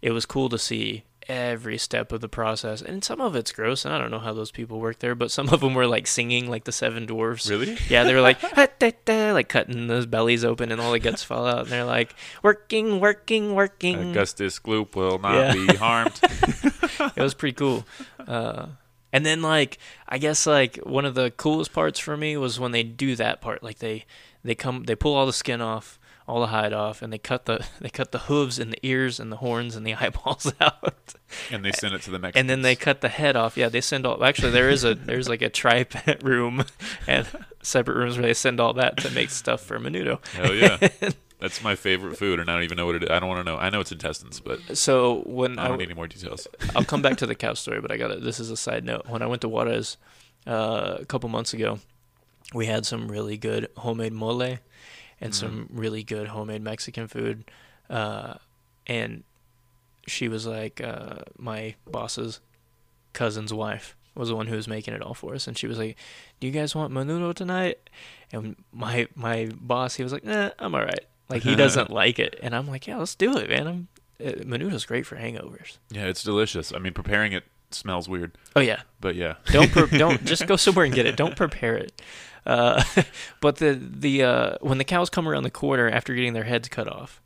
it was cool to see every step of the process and some of it's gross and i don't know how those people work there but some of them were like singing like the seven dwarfs Really? yeah they were like "Ha, da, da," like cutting those bellies open and all the guts fall out and they're like working working working Augustus Gloop will not Yeah. be harmed. it was pretty cool. Uh, and then like I guess like one of the coolest parts for me was when they do that part. Like they they come they pull all the skin off, all the hide off, and they cut the they cut the hooves and the ears and the horns and the eyeballs out. and they send it to the Mexicans. And then they cut the head off. Yeah, they send all. Actually, there is a there's like a tripet room and separate rooms where they send all that to make stuff for menudo. Hell yeah, that's my favorite food, and I don't even know what it is. I don't want to know. I know it's intestines, but So when I I, don't need any more details. I'll come back to the cow story, but I got it. This is a side note. When I went to Juarez uh, a couple months ago, we had some really good homemade mole and some really good homemade Mexican food. Uh, and she was like, uh, my boss's cousin's wife was the one who was making it all for us, and she was like, "Do you guys want menudo tonight?" And my my boss, he was like, "Nah, I'm all right." Like he doesn't like it, and I'm like, "Yeah, let's do it, man." I'm, uh, menudo's great for hangovers. Yeah, it's delicious. I mean, preparing it smells weird. Oh yeah, But yeah. don't pre- don't just go somewhere and get it. Don't prepare it. Uh, but the the uh, when the cows come around the corner after getting their heads cut off,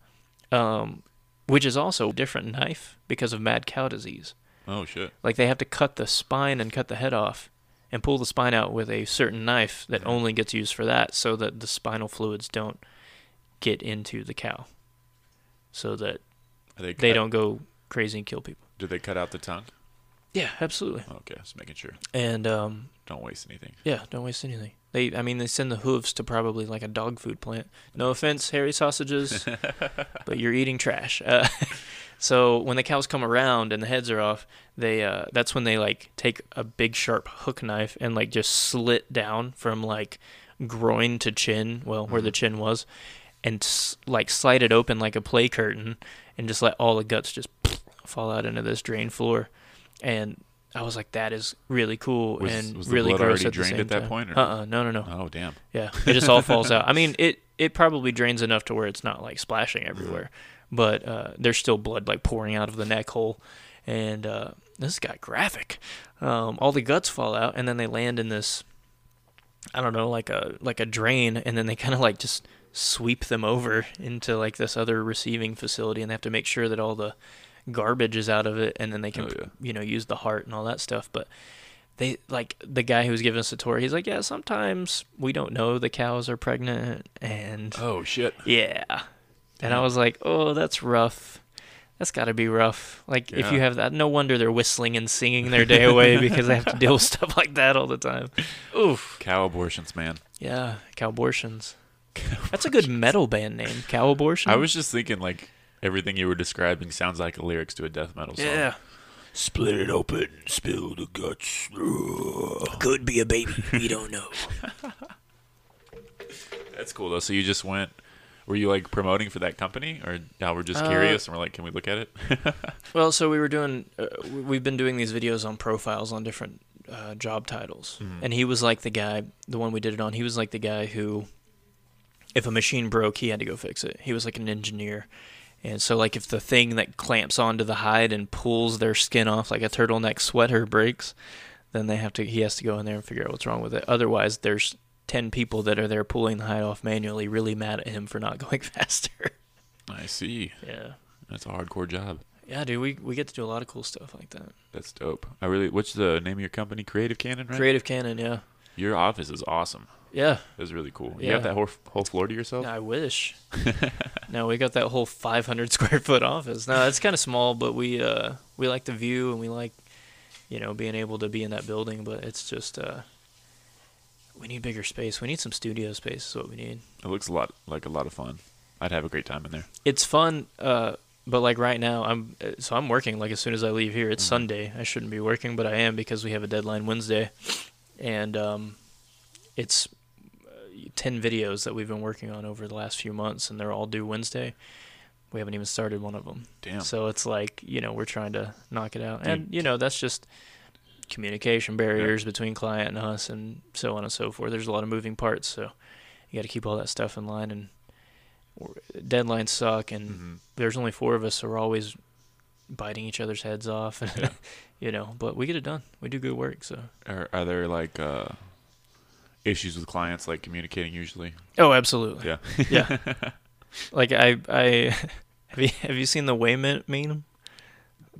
um, which is also a different knife because of mad cow disease. Oh shit. Like they have to cut the spine and cut the head off and pull the spine out with a certain knife that only gets used for that so that the spinal fluids don't get into the cow. So that Are they they cut- don't go crazy and kill people. Do they cut out the tongue? Yeah, absolutely. Okay, just making sure. And um Don't waste anything. yeah, don't waste anything. They I mean they send the hooves to probably like a dog food plant. No offense, hairy sausages, but you're eating trash. Uh, so when the cows come around and the heads are off, they uh, that's when they like take a big sharp hook knife and like just slit down from like groin to chin, well where the chin was, and like slide it open like a play curtain and just let all the guts just fall out into this drain floor. And I was like, that is really cool Was- and was the really gross already at the drained same at that time. point, or- Uh-uh, no, no, no. Oh damn. Yeah, it just all falls out. I mean, it it probably drains enough to where it's not like splashing everywhere, but uh, there's still blood like pouring out of the neck hole, and uh, this got graphic. Um, all the guts fall out, and then they land in this, I don't know, like a like a drain, and then they kind of like just sweep them over into like this other receiving facility, and they have to make sure that all the garbage is out of it, and then they can Oh, yeah. you know use the heart and all that stuff, but they like the guy who was giving us the tour. He's like, yeah, sometimes we don't know the cows are pregnant, and Oh shit. yeah, and I was like, oh, that's rough. That's got to be rough. Like if you have that, no wonder they're whistling and singing their day away because they have to deal with stuff like that all the time. Oof. Cow abortions, man. Yeah, cow abortions. That's a good metal band name, cow abortion. I was just thinking like everything you were describing sounds like lyrics to a death metal song. yeah. Split it open, spill the guts. Could be a baby. We don't know. That's cool though. So you just went were you like promoting for that company or y'all were just Uh, curious and we're like, can we look at it? Well, so we were doing, uh, we- we've been doing these videos on profiles on different uh, job titles, and he was like the guy, the one we did it on. He was like the guy who, if a machine broke, he had to go fix it. He was like an engineer, and so like if the thing that clamps onto the hide and pulls their skin off, like a turtleneck sweater, breaks, then they have to, he has to go in there and figure out what's wrong with it. Otherwise, there's ten people that are there pulling the hide off manually, really mad at him for not going faster. I see. yeah. That's a hardcore job. Yeah, dude, we, we get to do a lot of cool stuff like that. That's dope. I really what's the name of your company? Creative Cannon, right? Creative Canon, yeah. Your office is awesome. Yeah, It was really cool. You Yeah. got that whole whole floor to yourself? I wish. no, we got that whole 500 square foot office. No, it's kind of small, but we uh we like the view and we like you know being able to be in that building. But it's just uh we need bigger space. We need some studio space. Is what we need. It looks a lot like a lot of fun. I'd have a great time in there. It's fun. Uh, but like right now, I'm uh, so I'm working. Like as soon as I leave here, it's Mhm. Sunday. I shouldn't be working, but I am because we have a deadline Wednesday, and um, it's ten videos that we've been working on over the last few months, and they're all due Wednesday. We haven't even started one of them. Damn. So it's like you know we're trying to knock it out, Dude. and you know that's just communication barriers between client and us, and so on and so forth. There's a lot of moving parts, so you got to keep all that stuff in line. And deadlines suck, and Mhm. there's only four of us, so we're always biting each other's heads off, Yeah. you know. But we get it done. We do good work. So. Are, are there like uh, issues with clients like communicating usually? Oh, absolutely. Yeah. Yeah. like I, I have you have you seen the Wayment meme?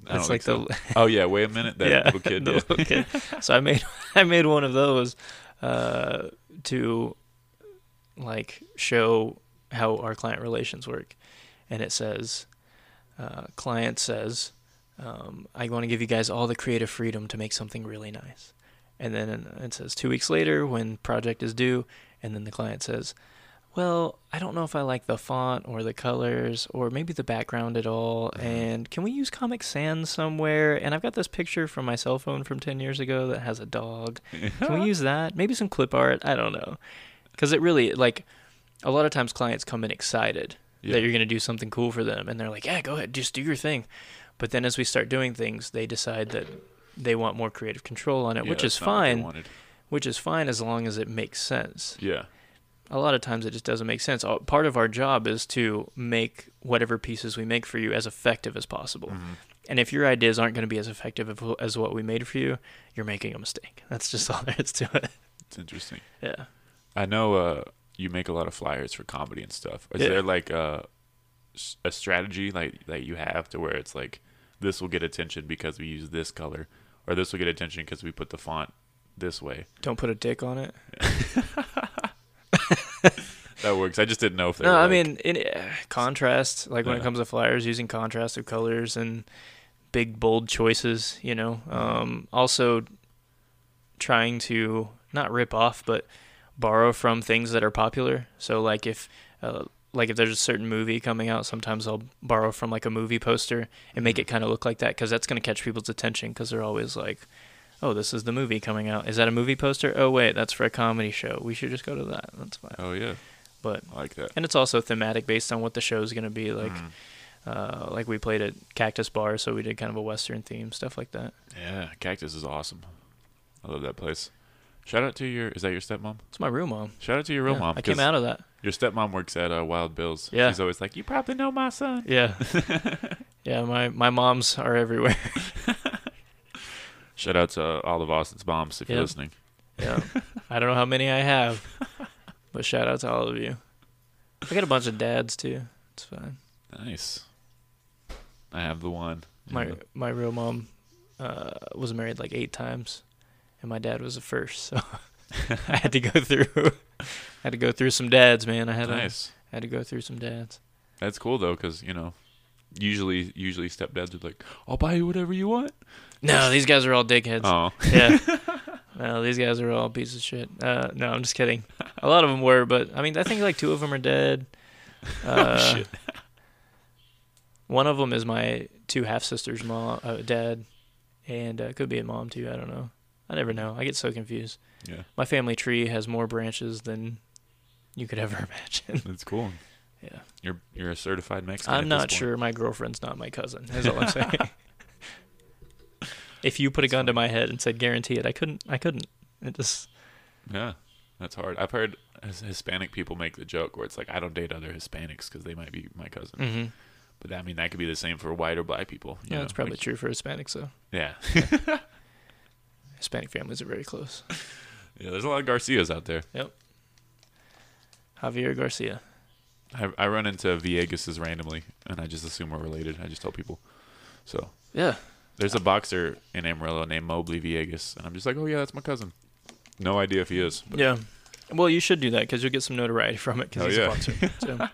I It's don't like the. Oh yeah, wait a minute. That yeah, little kid. yeah. little kid. So I made I made one of those uh, to like show how our client relations work, and it says, uh, client says, um, I want to give you guys all the creative freedom to make something really nice, and then it says two weeks later when project is due, and then the client says. Well, I don't know if I like the font or the colors or maybe the background at all. Mm-hmm. And can we use Comic Sans somewhere? And I've got this picture from my cell phone from 10 years ago that has a dog. Can we use that? Maybe some clip art? I don't know. Because it really, like, a lot of times clients come in excited Yeah. that you're going to do something cool for them. And they're like, yeah, go ahead, just do your thing. But then as we start doing things, they decide that they want more creative control on it, Yeah, which is that's not what they fine. Which is fine as long as it makes sense Yeah. a lot of times it just doesn't make sense. Uh, Part of our job is to make whatever pieces we make for you as effective as possible. Mhm. And if your ideas aren't going to be as effective as- what we made for you, you're making a mistake. That's just all there is to it. It's interesting. Yeah. I know uh, you make a lot of flyers for comedy and stuff. Is Yeah. there like a strategy like that you have to where it's like this will get attention because we use this color, or this will get attention because we put the font this way? Don't put a dick on it. That works. I just didn't know if they No, I like- mean, in, uh, contrast, like when it comes to flyers, using contrast of colors and big, bold choices, you know. Um, also, trying to not rip off, but borrow from things that are popular. So, like if, uh, like if there's a certain movie coming out, sometimes I'll borrow from like a movie poster and make it kind of look like that because that's going to catch people's attention because they're always like, "Oh, this is the movie coming out. Is that a movie poster? Oh, wait, that's for a comedy show. We should just go to that. That's fine." oh yeah, But I like that. and it's also thematic based on what the show's gonna be like. Mhm. Uh, like we played at Cactus Bar, so we did kind of a western theme, stuff like that. Yeah, Cactus is awesome. I love that place. Shout out to your is that your stepmom? It's my real mom. Shout out to your real Yeah, mom. I came out of that. Your stepmom works at uh, Wild Bills. Yeah. She's always like, you probably know my son. Yeah, yeah. My my moms are everywhere. Shout out to all of Austin's moms if you're listening. Yeah, I don't know how many I have, but shout out to all of you. I got a bunch of dads too. It's fine. Nice. I have the one. My Yeah. my real mom uh, was married like eight times, and my dad was the first. So I had to go through. I had to go through some dads, man. I had to nice. had to go through some dads. That's cool though, because you know, usually usually stepdads are like, "I'll buy you whatever you want." No, these guys are all dickheads. Oh, Yeah. no, these guys are all pieces of shit. Uh, no, I'm just kidding. A lot of them were, but I mean, I think like two of them are dead. Uh, Oh, shit. One of them is my two half sisters' mom, uh, dad, and uh, could be a mom too. I don't know. I never know. I get so confused. yeah, My family tree has more branches than you could ever imagine. that's cool. Yeah. You're you're a certified Mexican. I'm not sure my girlfriend's not my cousin. Is all I'm saying. if you put a gun to my head and said guarantee it, I couldn't. I couldn't. It just Yeah, that's hard. I've heard Hispanic people make the joke where it's like, I don't date other Hispanics because they might be my cousin. hmm But I mean, that could be the same for white or black people. you Yeah, know, that's probably like- true for Hispanics though. Yeah, Hispanic families are very close. yeah. There's a lot of Garcias out there. Yep. Javier Garcia. I, I run into Viegas's randomly, and I just assume we're related. I just tell people. So Yeah. there's a boxer in Amarillo named Mobley Viegas, and I'm just like, oh yeah, that's my cousin. No idea if he is. But Yeah. Well, you should do that because you'll get some notoriety from it because Oh, he's yeah. a boxer. So.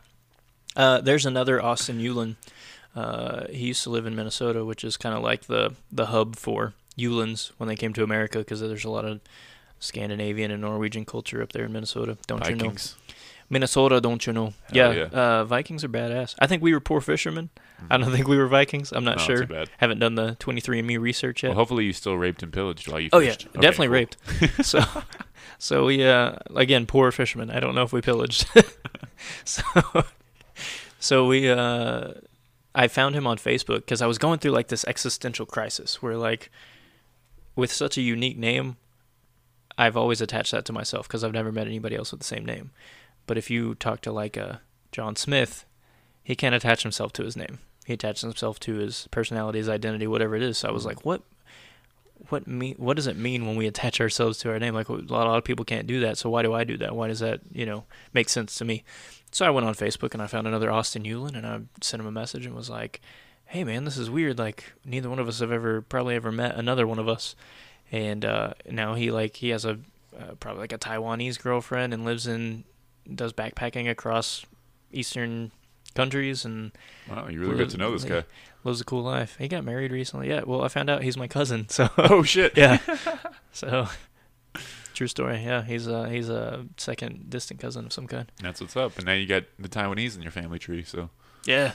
uh, there's another Austin Yulin. Uh, he used to live in Minnesota, which is kind of like the the hub for Yulins when they came to America because there's a lot of Scandinavian and Norwegian culture up there in Minnesota. Don't you know? Minnesota, don't you know? Yeah, yeah. Uh, Vikings are badass. I think we were poor fishermen. I don't think we were Vikings. I'm not No, sure. Haven't done the 23andMe research yet. Well, hopefully you still raped and pillaged while you Oh yeah. Okay, definitely cool. raped. so, so we uh, again poor fishermen. I don't know if we pillaged. so, so we uh, I found him on Facebook because I was going through like this existential crisis where like, with such a unique name, I've always attached that to myself because I've never met anybody else with the same name. But if you talk to like uh, John Smith, he can't attach himself to his name. He attaches himself to his personality, his identity, whatever it is. So I was like, what what mean what does it mean when we attach ourselves to our name like a lot, a lot of people can't do that so why do i do that why does that you know make sense to me so i went on facebook and i found another austin Yulin and i sent him a message and was like hey man this is weird like neither one of us have ever probably ever met another one of us and uh now he like he has a uh, probably like a taiwanese girlfriend and lives in does backpacking across eastern countries and Wow, you really get to know this guy. lives a cool life he got married recently yeah well i found out he's my cousin so Oh shit. yeah. So, true story. Yeah, he's a he's a second distant cousin of some kind. That's what's up. And now you got the Taiwanese in your family tree. So Yeah.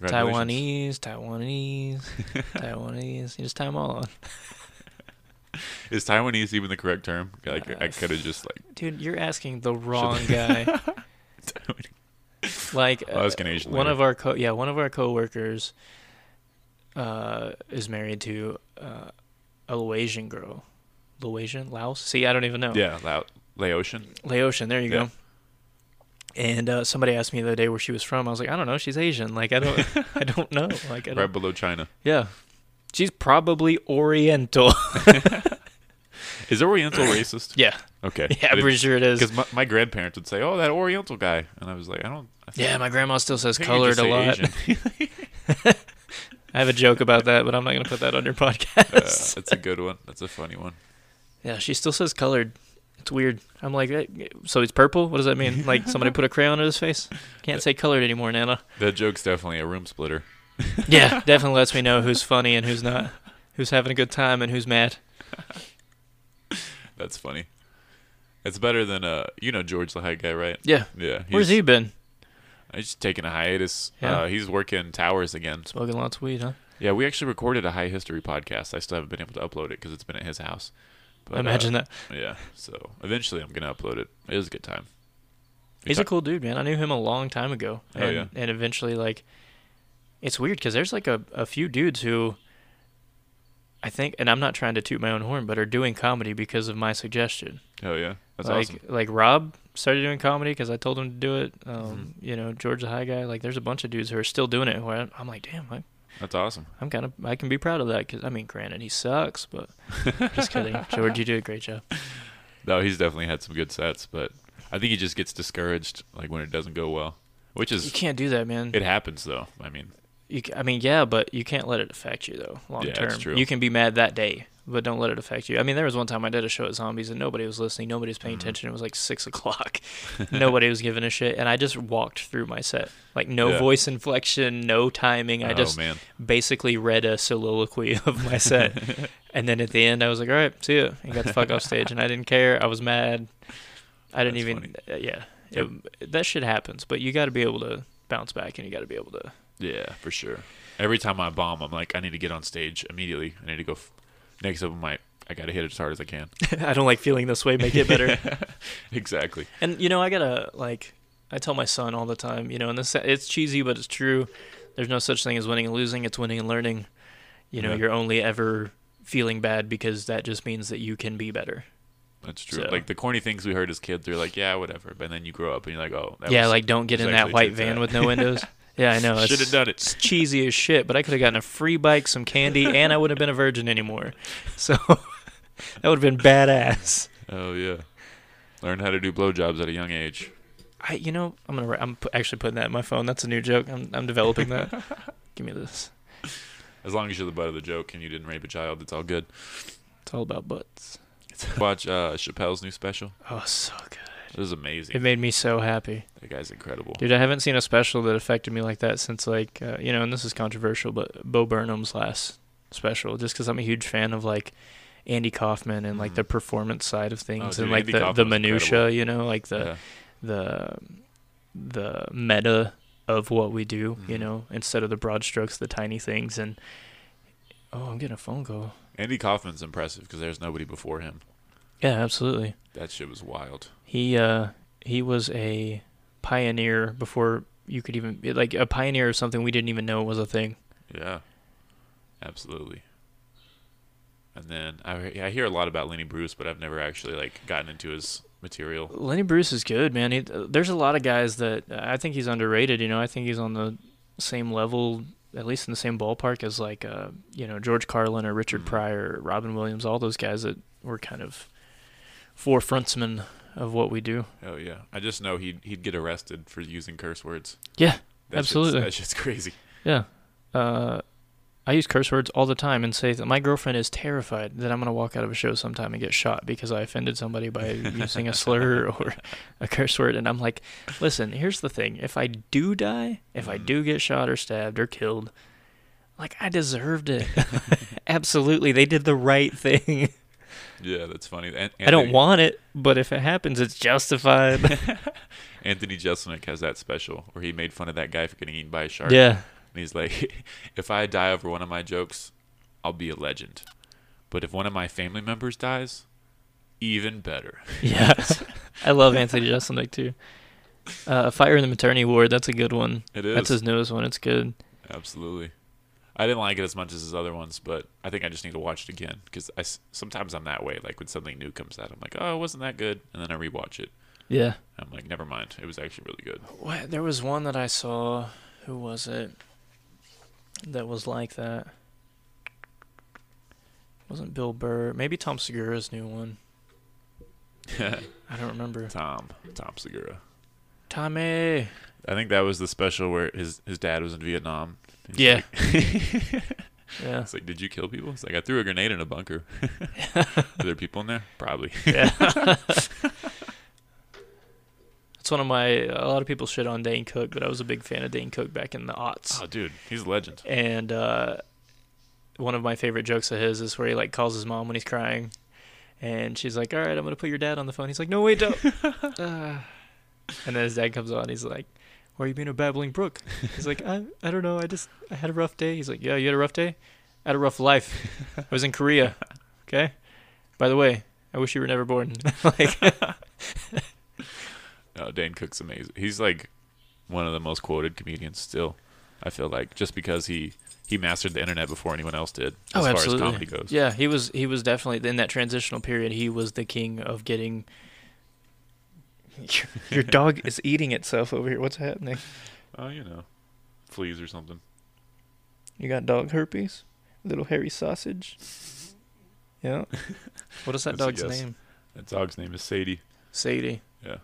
Taiwanese, Taiwanese, Taiwanese. You just tie them all on. Is Taiwanese even the correct term? Like I Uh, could have just like. Dude, you're asking the wrong guy. Like that's uh, one of our co yeah one of our coworkers uh is married to uh, a Laotian girl. Laotian, Laos. See, I don't even know. Yeah, Lao- Laotian. Laotian. There you Yeah. go. And uh, somebody asked me the other day where she was from. I was like, I don't know. She's Asian. Like I don't, I don't know. Like I don't, Right below China. yeah, she's probably Oriental. Is Oriental racist? yeah, Okay. yeah, I'm pretty sure it is. Because my, my grandparents would say, "Oh, that Oriental guy," and I was like, "I don't." I think- Yeah, my grandma still says I think you colored a lot. I have a joke about that, but I'm not gonna put that on your Uh, podcast. that's a good one. That's a funny one. yeah, she still says colored. It's weird. I'm like, so he's purple? What does that mean? Like somebody put a crayon on his face? Can't say colored anymore, Nana. That joke's definitely a room splitter. Yeah, definitely lets me know who's funny and who's not, who's having a good time and who's mad. That's funny. It's better than uh, you know George the high guy, right? Yeah. Yeah. Where's he been? He's taking a hiatus. Yeah. Uh, he's working towers again. Smoking lots of weed, huh? Yeah, we actually recorded a high history podcast. I still haven't been able to upload it because it's been at his house. But, Imagine uh, that. Yeah. So eventually, I'm gonna upload it. It was a good time. We He's a cool dude, man. I knew him a long time ago. Oh, And, yeah. and eventually, like, it's weird because there's like a, a few dudes who I think, and I'm not trying to toot my own horn, but are doing comedy because of my suggestion. Oh yeah, that's like, awesome. like Rob started doing comedy because I told him to do it. Um, Mm-hmm. You know, George the High Guy. Like, there's a bunch of dudes who are still doing it. Where I'm like, damn, I, That's awesome. I'm kind of, I can be proud of that because I mean, granted, he sucks, but just kidding, George, you do a great job. No, he's definitely had some good sets, but I think he just gets discouraged like when it doesn't go well, which is You can't do that, man. it happens though. I mean, You, I mean, yeah, but you can't let it affect you though. Long Yeah, term, you can be mad that day, but don't let it affect you. I mean, there was one time I did a show at Zombies and nobody was listening, nobody was Mm-hmm. paying attention. It was like six o'clock, nobody was giving a shit, and I just walked through my set, like no Yeah. voice inflection, no timing. I oh just man, basically read a soliloquy of my set, and then at the end I was like, "All right, see ya," and got the fuck off stage, and I didn't care. I was mad. I didn't That's even. Uh, yeah, it, that shit happens, but you got to be able to bounce back, and you got to be able to. Yeah, for sure. Every time I bomb, I'm like, I need to get on stage immediately. I need to go. F- next up, I'm I gotta hit it as hard as I can. I don't like feeling this way. Make it better. exactly. And you know, I gotta like, I tell my son all the time. You know, and this it's cheesy, but it's true. There's no such thing as winning and losing. It's winning and learning. You know, Yeah. you're only ever feeling bad because that just means that you can be better. That's true. So- Like the corny things we heard as kids, they're like, yeah, whatever. But then you grow up and you're like, oh, that yeah, like don't get in that white van that. with no windows. yeah, I know. should have It's, done it. it's cheesy as shit, but I could have gotten a free bike, some candy, and I wouldn't have been a virgin anymore. So that would have been badass. Oh yeah. Learn how to do blowjobs at a young age. I, you know, I'm gonna. I'm actually putting that in my phone. That's a new joke. I'm, I'm developing that. Give me this. As long as you're the butt of the joke and you didn't rape a child, it's all good. It's all about butts. Watch uh, Chappelle's new special. Oh, so good. It was amazing. It made me so happy, that guy's incredible. dude. I haven't seen a special that affected me like that since like uh, you know, and this is controversial, but Bo Burnham's last special. Just because I'm a huge fan of like Andy Kaufman and like Mhm. the performance side of things dude, and like Andy the the minutia, you know, like the yeah. the the meta of what we do, you Mhm. know, instead of the broad strokes, the tiny things. And oh, I'm getting a phone call. Andy Kaufman's impressive because there's nobody before him. Yeah, absolutely. That shit was wild. He uh he was a pioneer before you could even like a pioneer of something we didn't even know was a thing. Yeah, absolutely. And then I, I hear a lot about Lenny Bruce, but I've never actually like gotten into his material. Lenny Bruce is good, man. He, there's a lot of guys that I think he's underrated. You know, I think he's on the same level, at least in the same ballpark as like uh, you know George Carlin or Richard Mhm. Pryor, or Robin Williams, all those guys that were kind of forefrontsmen of what we do. Oh yeah, I just know he'd he'd get arrested for using curse words. Yeah, That shit's- Absolutely. that shit's crazy. yeah. Uh, I use curse words all the time and say that my girlfriend is terrified that I'm gonna walk out of a show sometime and get shot because I offended somebody by using a slur or a curse word. And I'm like, listen, here's the thing: if I do die, if I Mhm. do get shot or stabbed or killed, like I deserved it. Absolutely, they did the right thing. Yeah, that's funny. An- I don't want it, but if it happens, it's justified. Anthony Jeselnik has that special where he made fun of that guy for getting eaten by a shark. yeah, And he's like, if I die over one of my jokes, I'll be a legend. But if one of my family members dies, even better. yeah. I love Anthony Jeselnik too. Uh, Fire in the Maternity Ward. That's a good one. It is. That's his newest one. It's good. Absolutely. I didn't like it as much as his other ones, but I think I just need to watch it again because I sometimes I'm that way. Like when something new comes out, I'm like, oh, it wasn't that good, and then I rewatch it. Yeah. I'm like, never mind. It was actually really good. What? There was one that I saw. Who was it? That was like that. Wasn't Bill Burr? Maybe Tom Segura's new one. Yeah. I don't remember. Tom, Tom Segura. Tommy. I think that was the special where his his dad was in Vietnam. He's Yeah. like- Yeah. it's like, did you kill people? It's like I threw a grenade in a bunker. Are there people in there? Probably. Yeah. It's one of my. A lot of people shit on Dane Cook, but I was a big fan of Dane Cook back in the aughts. oh, dude, he's a legend. And uh, one of my favorite jokes of his is where he like calls his mom when he's crying, and she's like, "All right, I'm gonna put your dad on the phone." He's like, "No, wait, don't." uh, and then his dad comes on. He's like, "Why are you being a babbling brook?" He's like, "I, I don't know. I just I had a rough day." He's like, "Yeah, you had a rough day. I had a rough life. I was in Korea. Okay. By the way, I wish you were never born." like, No, Dane Cook's amazing. He's like one of the most quoted comedians still. I feel like just because he he mastered the internet before anyone else did, as oh, far absolutely. as comedy goes. Yeah, he was he was definitely in that transitional period. He was the king of getting. Your dog is eating itself over here. What's happening? Oh, you know, fleas or something. You got dog herpes? Little hairy sausage? Yeah. What is that That's a dog's yes. name? That dog's name is Sadie. Sadie. Yeah,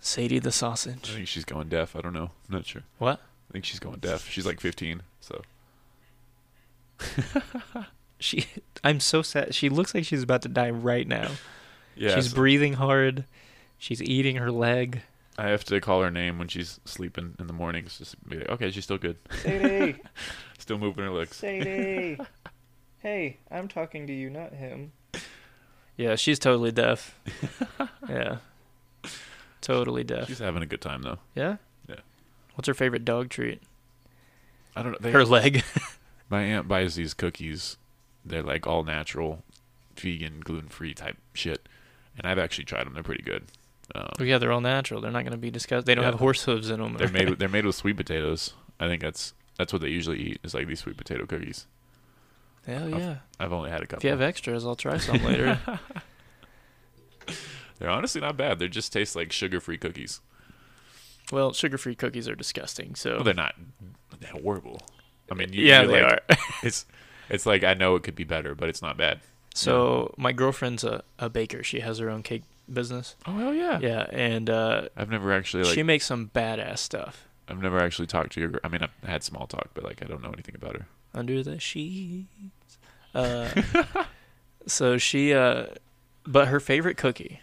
Sadie the sausage. I sausage. think she's going deaf. I don't know. I'm not sure. What? I think she's going deaf. She's like 15, so She. I'm so sad. She looks like she's about to die right now. Yeah. she's so breathing hard. She's eating her leg. I have to call her name when she's sleeping in the mornings. Just be like, okay, she's still good. Sadie. Still moving her legs. Sadie. Hey, I'm talking to you, not him. Yeah, she's totally deaf. yeah. Totally deaf. She's having a good time though. Yeah? Yeah. What's her favorite dog treat? I don't know. They, Her leg. my aunt buys these cookies. They're like all natural, vegan, gluten free type shit, and I've actually tried them. They're pretty good. Um, oh, yeah, they're all natural. They're not going to be discussed. They don't Yeah. have horse hooves in them. they're made. With, they're made with sweet potatoes. I think that's that's what they usually eat. Is like these sweet potato cookies. Hell yeah. I've only had a couple. If you have extras, I'll try some later. They're honestly not bad. They just taste like sugar free cookies. well, sugar-free cookies are disgusting. So Well, they're not they're horrible. I mean, you, yeah, they like, are. It's it's like I know it could be better, but it's not bad. So my girlfriend's a, a baker. She has her own cake business. Oh hell yeah! Yeah, and uh, I've never actually like she makes some badass stuff. I've never actually talked to your. I mean, I've had small talk, but like I don't know anything about her. under the sheets. Uh, so she, uh, but her favorite cookie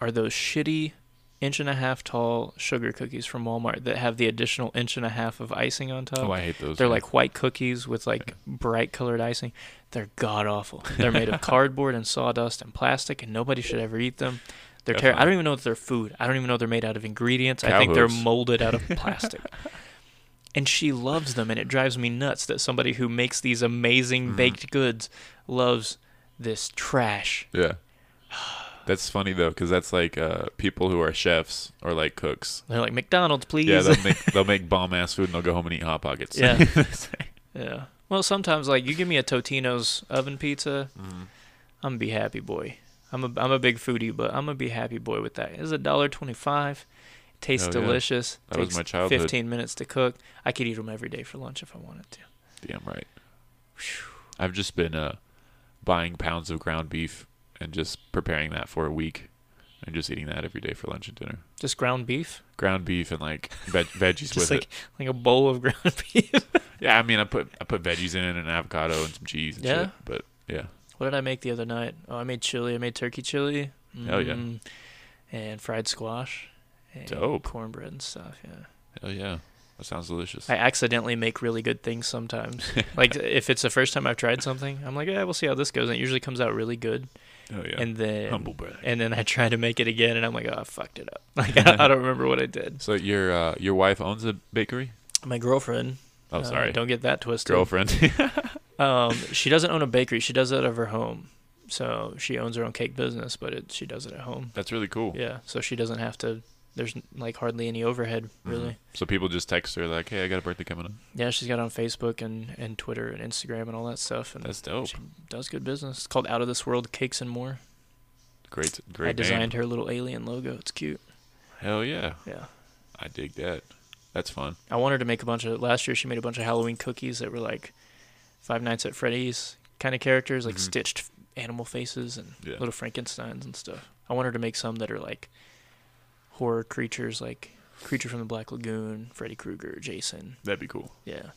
are those shitty inch and a half tall sugar cookies from Walmart that have the additional inch and a half of icing on top. Oh, I hate those. They're like white cookies with like bright colored icing. They're god awful. They're made of cardboard and sawdust and plastic, and nobody should ever eat them. They're terrible. I don't even know if they're food. I don't even know they're made out of ingredients. I Cow think they're molded out of plastic. and she loves them, and it drives me nuts that somebody who makes these amazing Mhm. baked goods loves this trash. yeah. That's funny though, because that's like uh, people who are chefs or like cooks. They're like McDonald's, please. Yeah, they'll make they'll make bomb ass food and they'll go home and eat hot pockets. Yeah. yeah. Well, sometimes like you give me a Totino's oven pizza, Mhm. I'm gonna be happy boy. I'm a I'm a big foodie, but I'm gonna be happy boy with that. It's a dollar twenty five. Tastes Oh, yeah. delicious. That was Takes my childhood. Fifteen minutes to cook. I could eat them every day for lunch if I wanted to. Damn right. I've just been uh, buying pounds of ground beef and just preparing that for a week, and just eating that every day for lunch and dinner. Just ground beef, Ground beef and like veg- veggies with like it. like a bowl of ground beef. Yeah, I mean, I put I put veggies in it and avocado and some cheese and Yeah? shit. But yeah, what did I make the other night? Oh, I made chili. I made turkey chili. Hell yeah. Mm, And fried squash. And Dope. Cornbread and stuff. Yeah. hell yeah, that sounds delicious. I accidentally make really good things sometimes. like if it's the first time I've tried something, I'm like, yeah, we'll see how this goes. And it usually comes out really good. Hell yeah, And then humble brag. and then I try to make it again, and I'm like, oh, I fucked it up. Like I, I don't remember what I did. So your uh, your wife owns a bakery? My girlfriend. Oh, uh, sorry, don't get that twisted. girlfriend. Um, she doesn't own a bakery. She does it out of her home. So she owns her own cake business, but it, she does it at home. That's really cool. Yeah. So she doesn't have to. There's like hardly any overhead Mhm. really. So people just text her like, "Hey, I got a birthday coming up." Yeah, she's got it on Facebook and, and Twitter and Instagram and all that stuff, and That's dope. she does good business. It's called Out of This World Cakes and More. Great, great. I designed name. her little alien logo. It's cute. Hell yeah, Yeah. I dig that. That's fun. I wanted to make a bunch of. Last year, she made a bunch of Halloween cookies that were like Five Nights at Freddy's kind of characters, like Mhm. stitched animal faces and Yeah. little Frankenstein's and stuff. I wanted to make some that are like horror creatures, like Creature from the Black Lagoon, Freddy Krueger, Jason. That'd be cool. Yeah.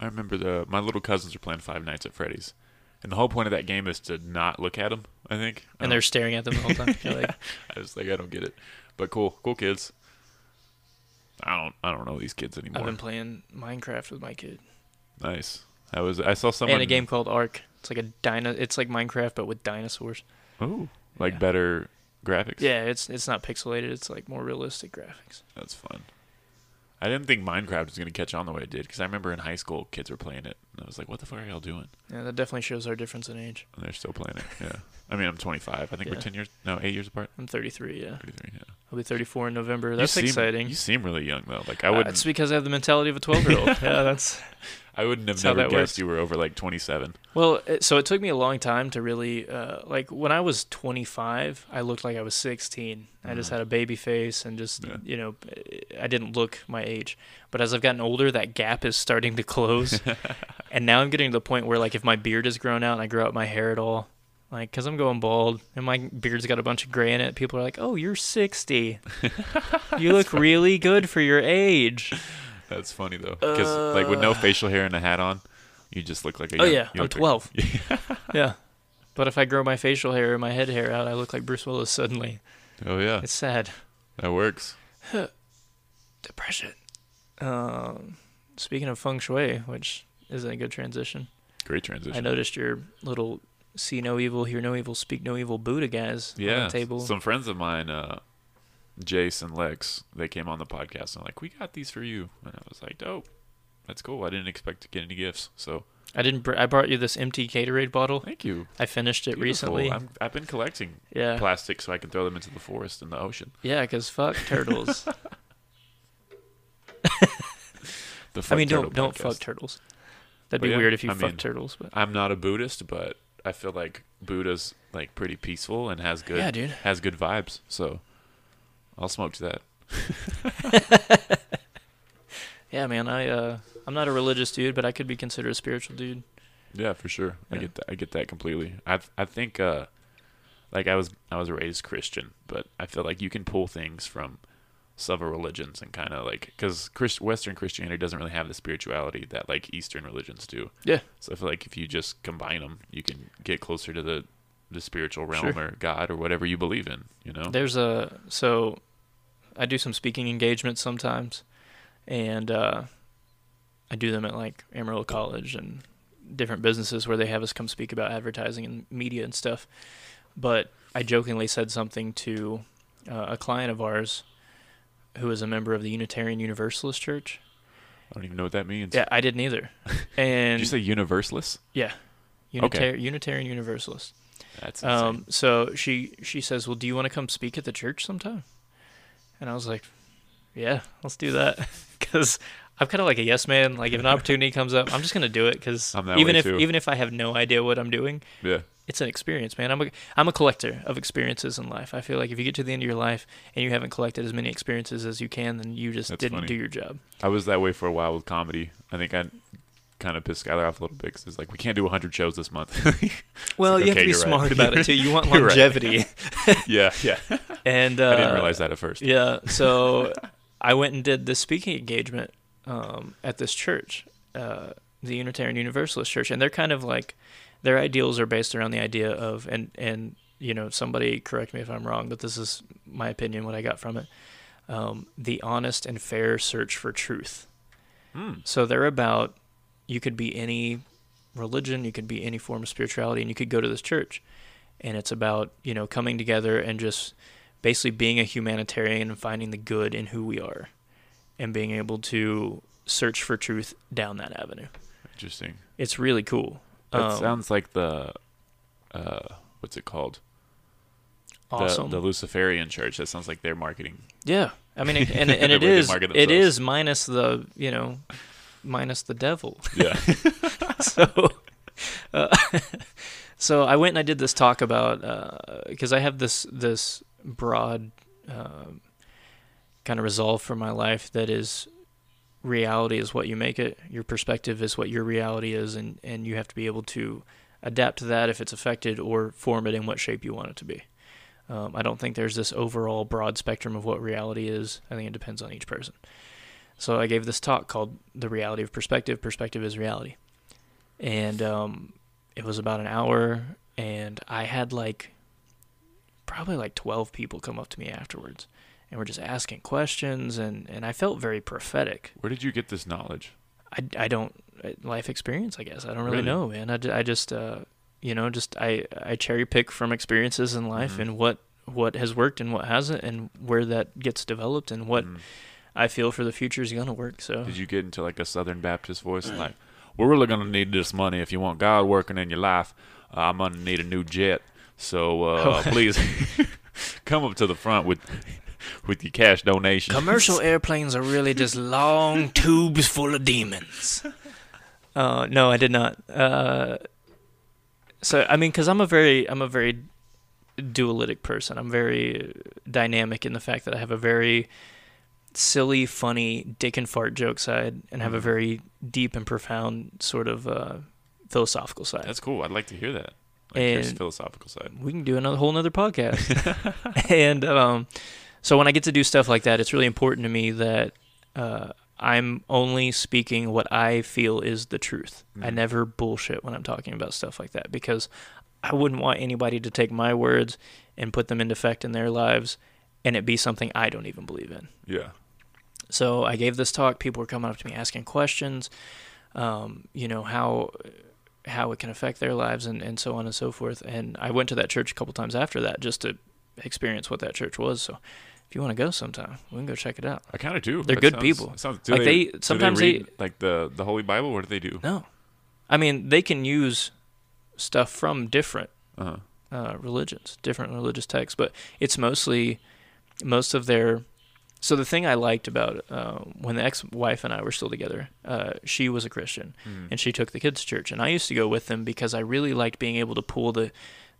I remember the my little cousins were playing Five Nights at Freddy's, and the whole point of that game is to not look at them. I think. I And they're staring at them the whole time. You're like, I was like, I don't get it, but cool, cool kids. I don't, I don't know these kids anymore. I've been playing Minecraft with my kid. nice. I was, I saw someone and a game called Ark. It's like a dino. It's like Minecraft but with dinosaurs. Oh, like Yeah. better graphics. Yeah, it's it's not pixelated. It's like more realistic graphics. That's fun. I didn't think Minecraft was gonna catch on the way it did because I remember in high school kids were playing it, and I was like, "What the fuck are y'all doing?" Yeah, that definitely shows our difference in age. And they're still playing it. Yeah. I mean, I'm 25. I think we're 10 years, no, eight years apart. I'm 33. Yeah, 33. Yeah. I'll be 34 in November. You That's seem- exciting. You seem really young though. Like I Uh, wouldn't. it's because I have the mentality of a 12 year old. yeah, that's I wouldn't have that's how never that guessed works. you were over like 27. well. It, so it took me a long time to really uh, like when I was 25. I looked like I was 16. I just Mhm. had a baby face and just Yeah. you know I didn't look my age. But as I've gotten older, that gap is starting to close. and now I'm getting to the point where like if my beard is grown out and I grow out my hair at all. Like, cause I'm going bald and my beard's got a bunch of gray in it. People are like, "Oh, you're 60. you look really good for your age." That's funny though, because like with no Uh. facial hair and a hat on, you just look like a. Oh yeah, you I'm look like- 12. yeah. But if I grow my facial hair and my head hair out, I look like Bruce Willis suddenly. oh yeah, It's sad. that works. Depression. Um, speaking of feng shui, which isn't a good transition, Great transition. I noticed your little see no evil, hear no evil, speak no evil Buddha guys Yeah, table. some friends of mine, uh, Jace and Lex, they came on the podcast and like, "We got these for you," and I was like, "Dope, that's cool." I didn't expect to get any gifts, so I didn't. Br- I brought you this empty Gatorade bottle. thank you. I finished it Beautiful. recently. I'm, I've been collecting yeah, plastic so I can throw them into the forest and the ocean. yeah, because fuck turtles. The I mean, don't don't podcast. fuck turtles. That'd But be yeah, weird if you I fuck mean- turtles. But I'm not a Buddhist, but I feel like Buddha's like pretty peaceful and has good yeah, dude. has good vibes. So I'll smoke to that. Yeah, man. I uh, I'm not a religious dude, but I could be considered a spiritual dude. Yeah, for sure. I get that. I get that completely. I I think uh, like I was I was raised Christian, but I feel like you can pull things from several religions and kind of like because Christ- Western Christianity doesn't really have the spirituality that like Eastern religions do. Yeah. So I feel like if you just combine them, you can get closer to the the spiritual realm Sure. or God or whatever you believe in. You know. There's a so I do some speaking engagements sometimes, and uh, I do them at like Amarillo College and different businesses where they have us come speak about advertising and media and stuff. But I jokingly said something to uh, a client of ours who is a member of the Unitarian Universalist Church. I don't even know what that means. Yeah, I didn't either. And Did you say universalist? yeah, Unitar- Unitarian Universalist. That's insane. Um, so she she says, "Well, do you want to come speak at the church sometime?" And I was like, "Yeah, let's do that." Because I'm kind of like a yes man. Like if an opportunity comes up, I'm just gonna do it. Because I'm that even if too. even if I have no idea what I'm doing, yeah. it's an experience, man. I'm a I'm a collector of experiences in life. I feel like if you get to the end of your life and you haven't collected as many experiences as you can, then you just That's didn't funny. do your job. I was that way for a while with comedy. I think I kind of pissed Skylar off a little bit because it's like we can't do 100 shows this month. Well, like, you have to be you're right. smart about it too. You want You're right. longevity, yeah, yeah. and uh, I didn't realize that at first. Yeah, so I went and did this speaking engagement um, at this church, uh, the Unitarian Universalist Church, and they're kind of like their ideals are based around the idea of and and you know somebody correct me if I'm wrong, but this is my opinion, what I got from it, um, the honest and fair search for truth. Hmm. So they're about you could be any religion, you could be any form of spirituality, and you could go to this church. And it's about, you know, coming together and just basically being a humanitarian and finding the good in who we are and being able to search for truth down that avenue. Interesting. It's really cool. That Um, sounds like the uh, what's it called? awesome. The, the Luciferian Church. That sounds like their marketing. yeah. I mean, and, and it is, it is minus the, you know, minus the devil. Yeah. so, uh, so I went and I did this talk about because I have this this broad uh, kind of resolve for my life that is reality is what you make it. Your perspective is what your reality is, and and you have to be able to adapt to that if it's affected or form it in what shape you want it to be. Um, I don't think there's this overall broad spectrum of what reality is. I think it depends on each person. So I gave this talk called "The Reality of Perspective." Perspective is reality, and um, it was about an hour, and I had like probably like 12 people come up to me afterwards and we're just asking questions and, and I felt very prophetic. Where did you get this knowledge? I, I don't uh, life experience, I guess. I don't really, Really? know, man. I, I just uh, you know, just I I cherry pick from experiences in life Mhm. and what what has worked and what hasn't and where that gets developed and what Mm. I feel for the future is going to work. So Did you get into like a Southern Baptist voice and like, we're really gonna need this money if you want God working in your life. Uh, I'm gonna need a new jet, so uh, Oh. please come up to the front with with your cash donation. Commercial airplanes are really just long tubes full of demons. Uh, no, I did not. Uh, so I mean, because I'm a very, I'm a very dualistic person. I'm very dynamic in the fact that I have a very silly, funny, dick and fart joke side, and have a Mhm. very deep and profound sort of uh, philosophical side. That's cool. I'd like to hear that. Like And- philosophical side. we can do another whole nother podcast. and um, so when I get to do stuff like that, it's really important to me that uh, I'm only speaking what I feel is the truth. I Mhm. never bullshit when I'm talking about stuff like that because I wouldn't want anybody to take my words and put them into effect in their lives and it be something I don't even believe in. Yeah. So I gave this talk. People were coming up to me asking questions, um, you know how how it can affect their lives and, and so on and so forth. And I went to that church a couple times after that just to experience what that church was. So if you want to go sometime, we can go check it out. I kind of do. They're That good sounds- people. Sounds, Like, they, they- sometimes they, they- read, like the the Holy Bible. What do they do? No, I mean they can use stuff from different Uh-huh. uh, religions, different religious texts, but it's mostly most of their. So the thing I liked about uh, when the ex-wife and I were still together, uh, she was a Christian, Mhm. and she took the kids to church, and I used to go with them because I really liked being able to pull the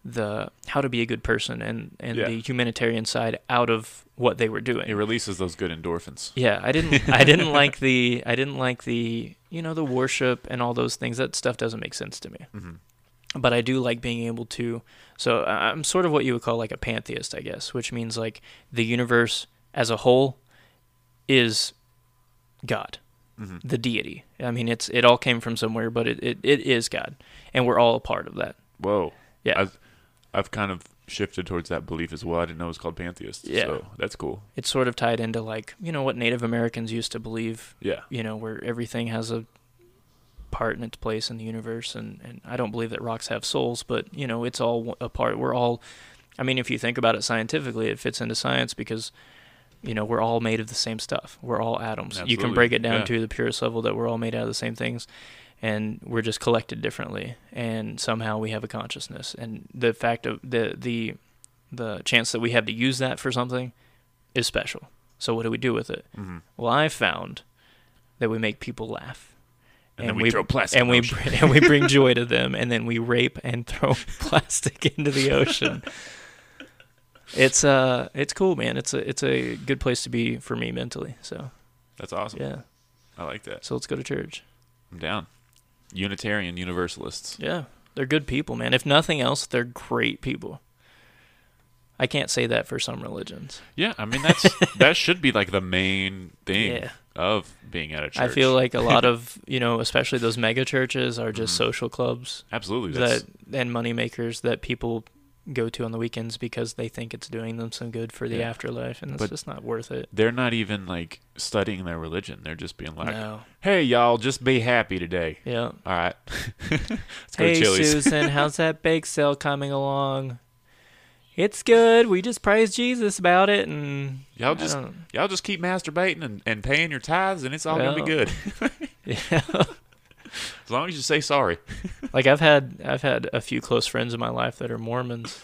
the how to be a good person and and Yeah. the humanitarian side out of what they were doing. It releases those good endorphins. Yeah, I didn't. I didn't like the. I didn't like the. You know, the worship and all those things. That stuff doesn't make sense to me. hmm But I do like being able to. So I- I'm sort of what you would call like a pantheist, I guess, which means like the universe as a whole is God, hmm the deity. I mean, it's it all came from somewhere, but it it, it is God, and we're all a part of that. Whoa. Yeah. I've I've kind of shifted towards that belief as well. I didn't know it was called pantheist. Yeah. So that's cool. It's sort of tied into like you know what Native Americans used to believe Yeah. you know, where everything has a part in its place in the universe. And, and I don't believe that rocks have souls, but, you know, it's all a part. We're all, I mean, if you think about it scientifically, it fits into science because, you know, we're all made of the same stuff. We're all atoms. You can break it down yeah. to the purest level that we're all made out of the same things. And we're just collected differently, and somehow we have a consciousness. And the fact of the the the chance that we have to use that for something is special. So what do we do with it? hmm Well, I found that we make people laugh. And, then we, throw plastic. and we the and we bring joy to them, and then we rape and throw plastic into the ocean. It's uh, it's cool, man. It's a it's a good place to be for me mentally. So That's awesome. yeah, I like that. so let's go to church. I'm down. Unitarian Universalists. Yeah, they're good people, man. If nothing else, they're great people. I can't say that for some religions. Yeah, I mean that's that should be like the main thing Yeah. of being at a church. I feel like a lot of you know, especially those mega churches, are just Mhm. social clubs absolutely that and money makers that people go to on the weekends because they think it's doing them some good for the Yeah. afterlife, and it's But- just not worth it. they're not even like studying their religion. They're just being like, no. "Hey, y'all, just be happy today." Yeah. All right, let's go Hey. Susan, how's that bake sale coming along? It's good. We just praise Jesus about it, and Y'all just y'all just keep masturbating and, and paying your tithes, and it's all gonna be good yeah. As long as you say sorry. like I've had I've had a few close friends in my life that are Mormons,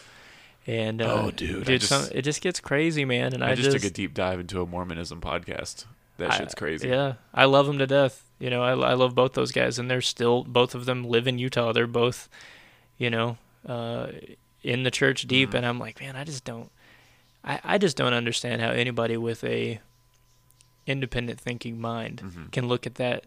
and uh, Oh, dude, dude, just- some, it just gets crazy, man. And I, I, just, took a deep dive into a Mormonism podcast. That I- shit's crazy. Yeah, I love them to death. You know, I, I love both those guys, and they're still both of them live in Utah. They're both, you know, uh, in the church deep, Mhm. and I'm like, man, I just don't, I, I just don't understand how anybody with a independent thinking mind Mhm. can look at that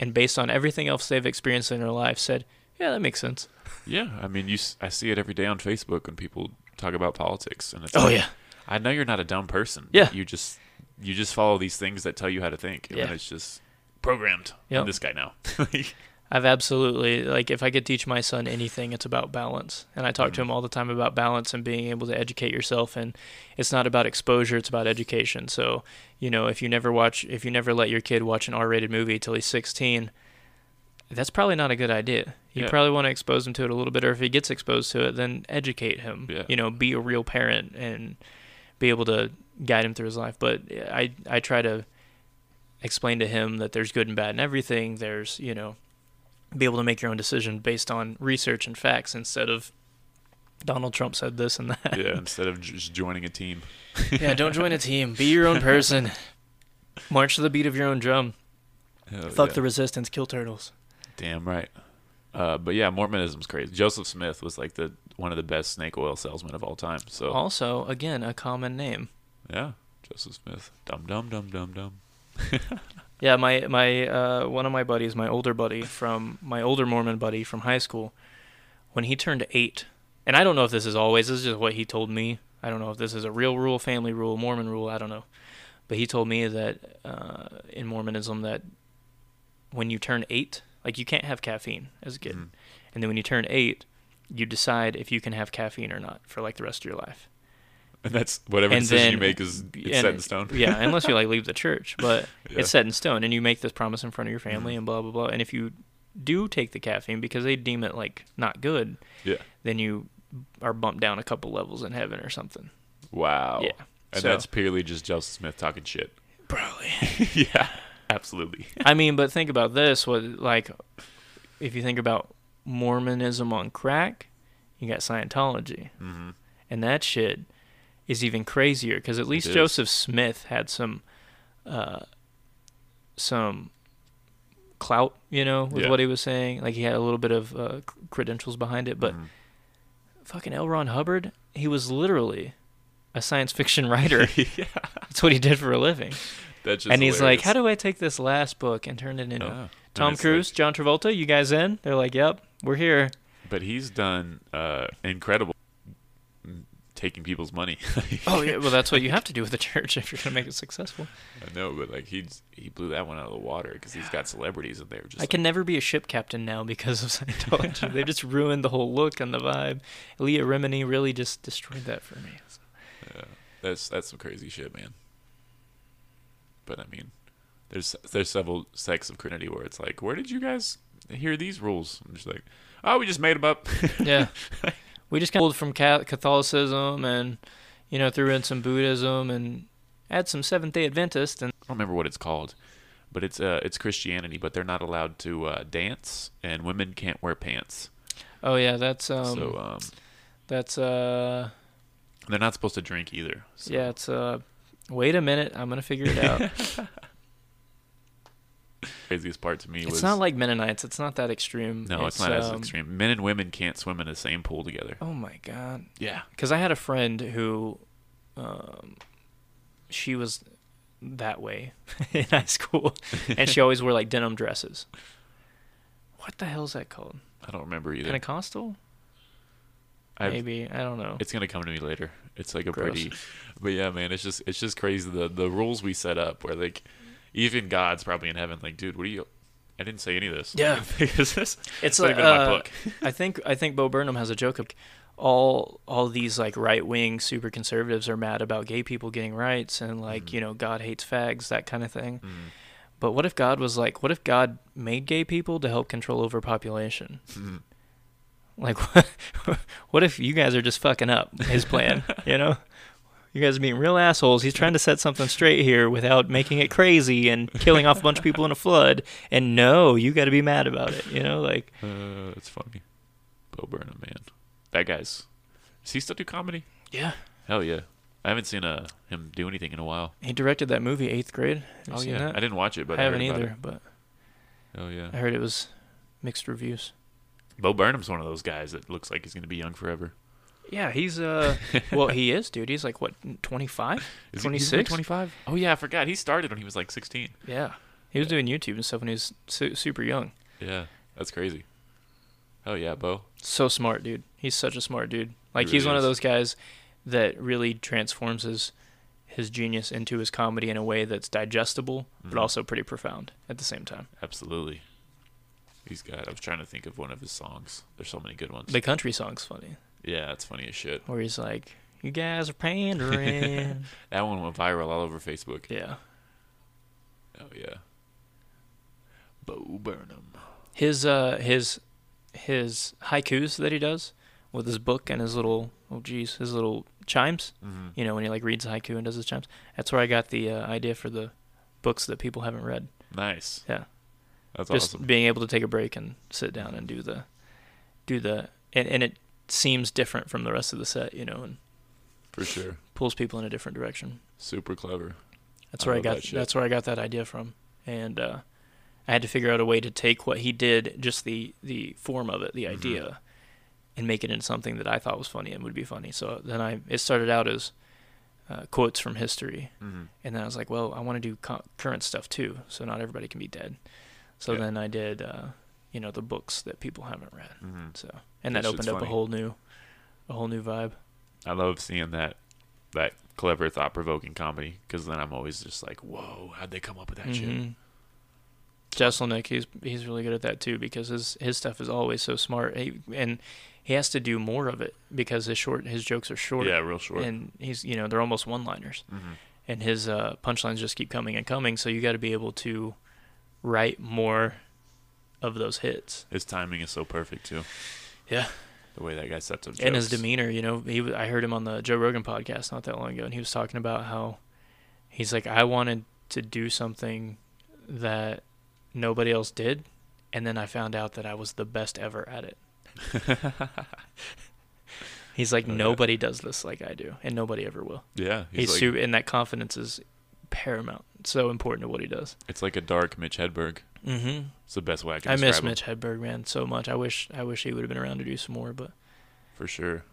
and based on everything else they've experienced in their life said, yeah, that makes sense. Yeah, I mean, you. I see it every day on Facebook when people talk about politics, and it's Oh like, yeah, I know you're not a dumb person. Yeah. You just you just follow these things that tell you how to think. And Yeah. it's just programmed. Yep. I'm this guy now. I've absolutely like if I could teach my son anything, it's about balance. And I talk to Mhm. him all the time about balance and being able to educate yourself. And it's not about exposure; it's about education. So, you know, if you never watch, if you never let your kid watch an R-rated movie till he's 16, that's probably not a good idea. You Yeah. probably want to expose him to it a little bit, or if he gets exposed to it, then educate him. Yeah. You know, be a real parent and be able to guide him through his life. But I I try to explain to him that there's good and bad in everything. There's you know be able to make your own decision based on research and facts instead of Donald Trump said this and that. yeah. Instead of just joining a team. yeah, don't join a team. Be your own person. March to the beat of your own drum. Fuck yeah. the resistance. Kill turtles. Damn right. Uh, but yeah, Mormonism's crazy. Joseph Smith was like the one of the best snake oil salesmen of all time. So Also, again, a common name. yeah, Joseph Smith. Dum dum dum dum dum. Yeah, my my uh, one of my buddies, my older buddy from my older Mormon buddy from high school, when he turned eight, and I don't know if this is always. This is just what he told me. I don't know if this is a real rule, family rule, Mormon rule. I don't know, but he told me that uh, in Mormonism that when you turn eight, like you can't have caffeine as a kid, Mhm. and then when you turn eight, you decide if you can have caffeine or not for like the rest of your life. And that's whatever And decision you make is it's and- set in stone. yeah, unless you like leave the church, but Yeah. it's set in stone, and you make this promise in front of your family, Mhm. and blah blah blah. And if you do take the caffeine because they deem it like not good, Yeah. then you are bumped down a couple levels in heaven or something. Wow. Yeah. And So- that's purely just Joseph Smith talking shit. Probably. yeah. Absolutely. I mean, but think about this: what like if you think about Mormonism on crack, you got Scientology, hmm and that shit is even crazier because at least. Joseph Smith had some, uh, some clout, you know, with Yeah. what he was saying. Like he had a little bit of uh, credentials behind it. But Mhm. fucking L. Ron Hubbard, he was literally a science fiction writer. yeah. That's what he did for a living. That's just and he's like, "How do I take this last book and turn it into. And Tom Cruise, like- John Travolta? You guys in?" They're like, "Yep, we're here." but he's done uh, incredible taking people's money. Oh yeah, well that's what you have to do with the church if you're gonna make it successful. I know, but like he's he blew that one out of the water because he's got celebrities and they were just I can never be a ship captain now because of Scientology. they just ruined the whole look and the vibe. Leah Remini really just destroyed that for me. Yeah, that's that's some crazy shit, man. But I mean, there's there's several sects of Trinity where it's like, where did you guys hear these rules? I'm just like, oh, we just made them up. Yeah, we just kind of pulled from Catholicism and you know threw in some Buddhism and add some Seventh Day Adventist and I don't remember what it's called, but it's uh it's Christianity, but they're not allowed to uh, dance, and women can't wear pants. oh yeah, that's um so um, that's uh they're not supposed to drink either. So. yeah it's uh wait a minute I'm gonna figure it out. Craziest part to me it's was not like Mennonites. It's not that extreme. no, it's, not as um, extreme. Men and women can't swim in the same pool together. Oh my god. Yeah. because I had a friend who, um, she was that way in high school, and she always wore like denim dresses. What the hell is that called? I don't remember either. Pentecostal? I've- Maybe I don't know. It's gonna come to me later. It's like a Gross. pretty, but yeah, man, it's just it's just crazy the the rules we set up where like even God's probably in heaven. Like, dude, what are you? I didn't say any of this. Yeah. because this It's like have been my uh, book. I think I think Bo Burnham has a joke of all all these like right wing super conservatives are mad about gay people getting rights and like Mhm. you know God hates fags that kind of thing. Mm, But what if God was like, what if God made gay people to help control overpopulation? mm. Like, what, what if you guys are just fucking up his plan? you know, you guys are being real assholes. He's trying to set something straight here without making it crazy and killing off a bunch of people in a flood. And no, you got to be mad about it. You know, like Uh, it's funny. Bo Burnham, man, that guy's. Does he still do comedy? yeah, Hell yeah. I haven't seen uh, him do anything in a while. he directed that movie Eighth Grade. Have oh yeah, that? I didn't watch it, but I haven't heard about either, but Oh yeah. I heard it was mixed reviews. Bo Burnham's one of those guys that looks like he's going to be young forever. Yeah, he's uh, well, he is, dude. He's like what, 25, Is he- he's 26? 25? Oh yeah, I forgot. He started when he was like 16. Yeah, he was doing YouTube and stuff when he was su- super young. Yeah, that's crazy. Oh yeah, Bo. So smart, dude. He's such a smart dude. Like really he's one of those guys that really transforms his his genius into his comedy in a way that's digestible, but Mhm. also pretty profound at the same time. Absolutely. He's got. I was trying to think of one of his songs. There's so many good ones. The country song's funny, yeah, it's funny as shit. where he's like, "You guys are pandering." That one went viral all over Facebook. yeah, Oh yeah. Bo Burnham. his uh his his haikus that he does with his book and his little oh geez his little chimes. Mm-hmm. You know when he like reads haiku and does his chimes. That's where I got the uh, idea for the books that people haven't read. Nice. Yeah. That's just awesome. being able to take a break and sit down and do the do the and, and it seems different from the rest of the set you know and For sure. pulls people in a different direction Super clever. that's where i love got that that's where i got that idea from and uh i had to figure out a way to take what he did just the the form of it the Mhm. idea and make it into something that i thought was funny and would be funny so then i it started out as uh, quotes from history Mm-hmm. and then i was like well i want to do co- current stuff too so not everybody can be dead so Yeah. then i did uh you know the books that people haven't read Mm-hmm. so and That that opened up a whole new, a whole new vibe. I love seeing that that clever, thought provoking comedy because then I'm always just like, whoa, how'd they come up with that shit? Mhm. Jeselnik, he's he's really good at that too because his his stuff is always so smart, he, and he has to do more of it because his short his jokes are short. Yeah, real short. And he's you know they're almost one liners, mm-hmm. and his uh, punchlines just keep coming and coming. So you got to be able to write more of those hits. His timing is so perfect too. Yeah. The way that guy sets up jokes. and his demeanor. You know, he I heard him on the Joe Rogan podcast not that long ago, and he was talking about how he's like, I wanted to do something that nobody else did, and then I found out that I was the best ever at it. He's like, Oh, yeah. nobody does this like I do, and nobody ever will. Yeah, He's, he's, like, su- and that confidence is paramount. So important to what he does. it's like a dark Mitch Hedberg. Mm-hmm. It's the best way I can I miss him, Mitch Hedberg, man, so much. I wish, I wish he would have been around to do some more, but for sure.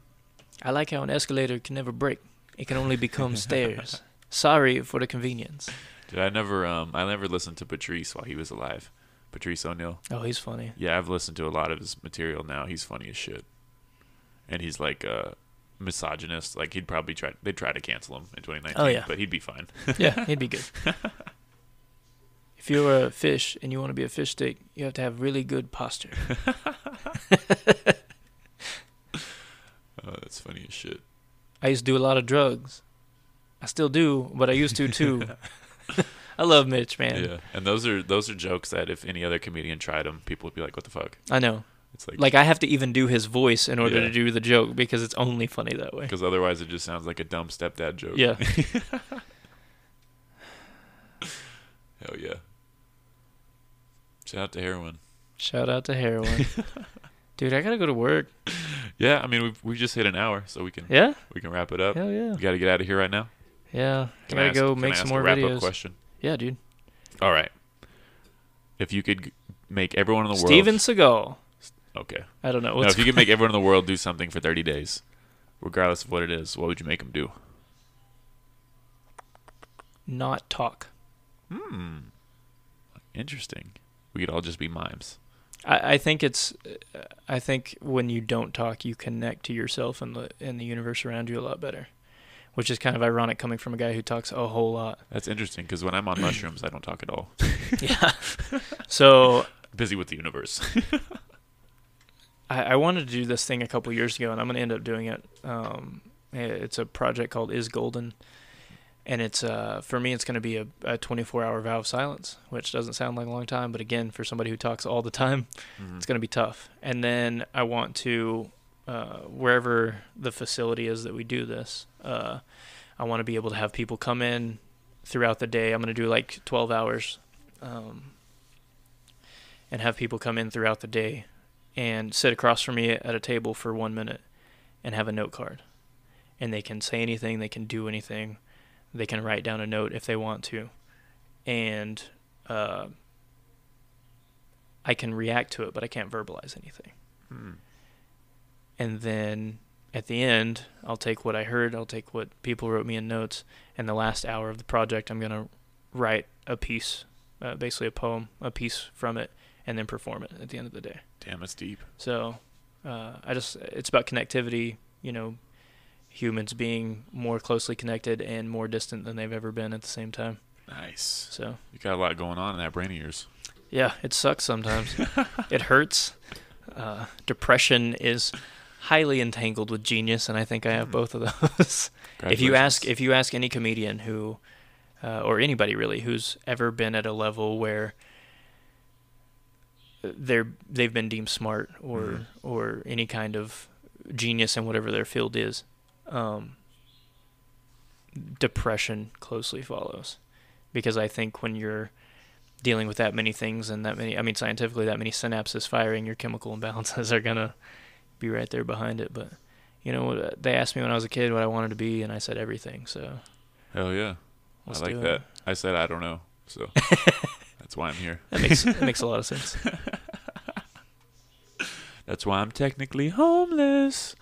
I like how an escalator can never break. It can only become stairs. Sorry for the convenience. Dude, I never um I never listened to Patrice while he was alive. Patrice O'Neal. Oh, he's funny. Yeah, I've listened to a lot of his material now. He's funny as shit. And he's like a misogynist. Like he'd probably try they'd try to cancel him in 2019, Oh, yeah. but he'd be fine. Yeah, he'd be good. If you're a fish and you want to be a fish stick, you have to have really good posture. Oh, that's funny as shit. I used to do a lot of drugs. I still do, but I used to too. I love Mitch, man. Yeah. And those are those are jokes that if any other comedian tried them, people would be like, "What the fuck?" I know. It's like Like I have to even do his voice in order Yeah. to do the joke because it's only funny that way. because otherwise it just sounds like a dumb stepdad joke. Yeah. Hell yeah. Shout out to heroin. Shout out to heroin. Dude, I gotta go to work. Yeah, I mean we we just hit an hour, so we can Yeah? we can wrap it up. Hell yeah. We got to get out of here right now. Yeah. I Can gotta ask- go make I some more wrap videos. up question. Yeah, dude. All right. If you could make everyone in the Steven world Steven Seagal. okay, I don't know. no, if you could make everyone in the world do something for 30 days, regardless of what it is, what would you make them do? not talk. Hmm. Interesting. We could all just be mimes. I, I think it's uh, I think when you don't talk you connect to yourself and the and the universe around you a lot better. Which is kind of ironic coming from a guy who talks a whole lot. That's interesting because when I'm on mushrooms, I don't talk at all. yeah. So Busy with the universe. I, I wanted to do this thing a couple years ago, and I'm going to end up doing it. Um, it's a project called Is Golden, and it's uh, for me, it's going to be a, a 24-hour vow of silence, which doesn't sound like a long time, but again, for somebody who talks all the time, Mhm. it's going to be tough. And then I want to, uh, wherever the facility is that we do this, uh, I want to be able to have people come in throughout the day. I'm going to do like 12 hours, um, and have people come in throughout the day and sit across from me at a table for one minute and have a note card. And they can say anything, they can do anything, they can write down a note if they want to. And uh, I can react to it, but I can't verbalize anything. And then at the end, I'll take what I heard, I'll take what people wrote me in notes, and the last hour of the project, I'm going to write a piece, uh, basically a poem, a piece from it, and then perform it at the end of the day. Damn, it's deep. So uh, I just, it's about connectivity, you know, humans being more closely connected and more distant than they've ever been at the same time. Nice. So You got a lot going on in that brain of yours. yeah, it sucks sometimes. it hurts. Uh, depression is highly entangled with genius, and I think I have both of those. if you ask, if you ask any comedian who, uh, or anybody really, who's ever been at a level where they're they've been deemed smart or Mhm. or any kind of genius in whatever their field is, um, depression closely follows, because I think when you're dealing with that many things and that many, I mean, scientifically, that many synapses firing, your chemical imbalances are gonna be right there behind it. But you know, they asked me when I was a kid what I wanted to be, and I said everything. So Hell yeah. I like that. it. I said I don't know, so that's why I'm here. That makes that makes a lot of sense. That's why I'm technically homeless.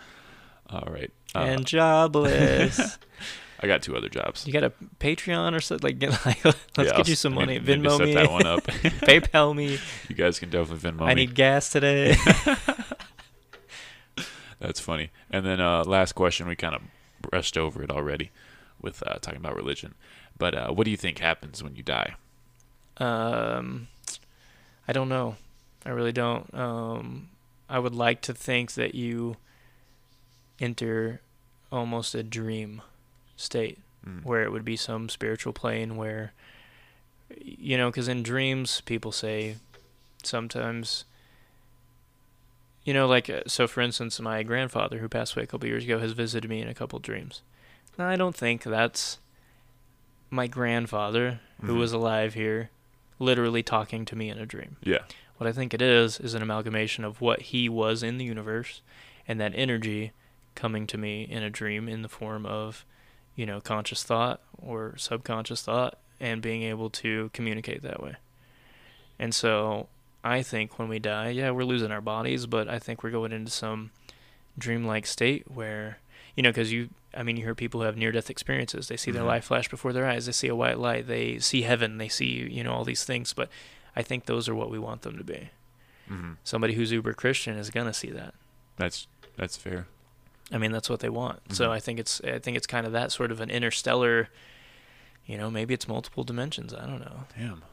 All right. Uh, and jobless. I got two other jobs. You got a Patreon or something? Like, get, like let's Yeah, get I'll you some money. need Venmo set me. that one up. PayPal me. You guys can definitely Venmo I me. need gas today. That's funny. And then uh, last question, we kind of brushed over it already with uh, talking about religion. But uh, what do you think happens when you die? um, I don't know. I really don't. Um, I would like to think that you enter almost a dream state Mm. where it would be some spiritual plane where you know because in dreams people say sometimes you know like uh, so for instance my grandfather who passed away a couple years ago has visited me in a couple dreams now i don't think that's my grandfather who Mhm. was alive here literally talking to me in a dream Yeah. what I think it is is an amalgamation of what he was in the universe and that energy coming to me in a dream in the form of, you know, conscious thought or subconscious thought and being able to communicate that way. And so I think when we die, yeah, we're losing our bodies, but I think we're going into some dreamlike state where, you know, because you, I mean, you hear people who have near death experiences. They see their Mhm. life flash before their eyes. They see a white light. They see heaven. They see, you know, all these things. But I think those are what we want them to be. hmm Somebody who's uber Christian is gonna see that. That's that's fair. I mean, that's what they want. So Mhm. I think it's I think it's kind of that sort of an interstellar. You know, maybe it's multiple dimensions. I don't know. Damn.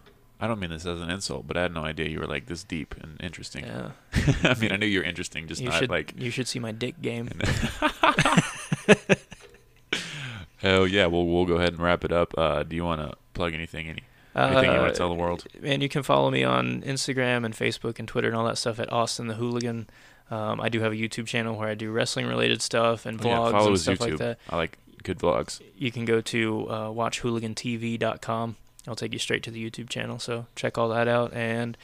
I don't mean this as an insult, but I had no idea you were like this deep and interesting. Yeah, I mean, I knew you were interesting, just you not should like. you should see my dick game. Hell yeah! Well, we'll go ahead and wrap it up. Uh, do you want to plug anything? Any anything you want Uh, to tell the world? And you can follow me on Instagram and Facebook and Twitter and all that stuff at Austin the Hooligan. Um, I do have a YouTube channel where I do wrestling related stuff and Oh, yeah, vlogs follow and stuff YouTube. like that. I like good vlogs. You can go to uh, watchhooligantv.com. I'll take you straight to the YouTube channel. So check all that out. And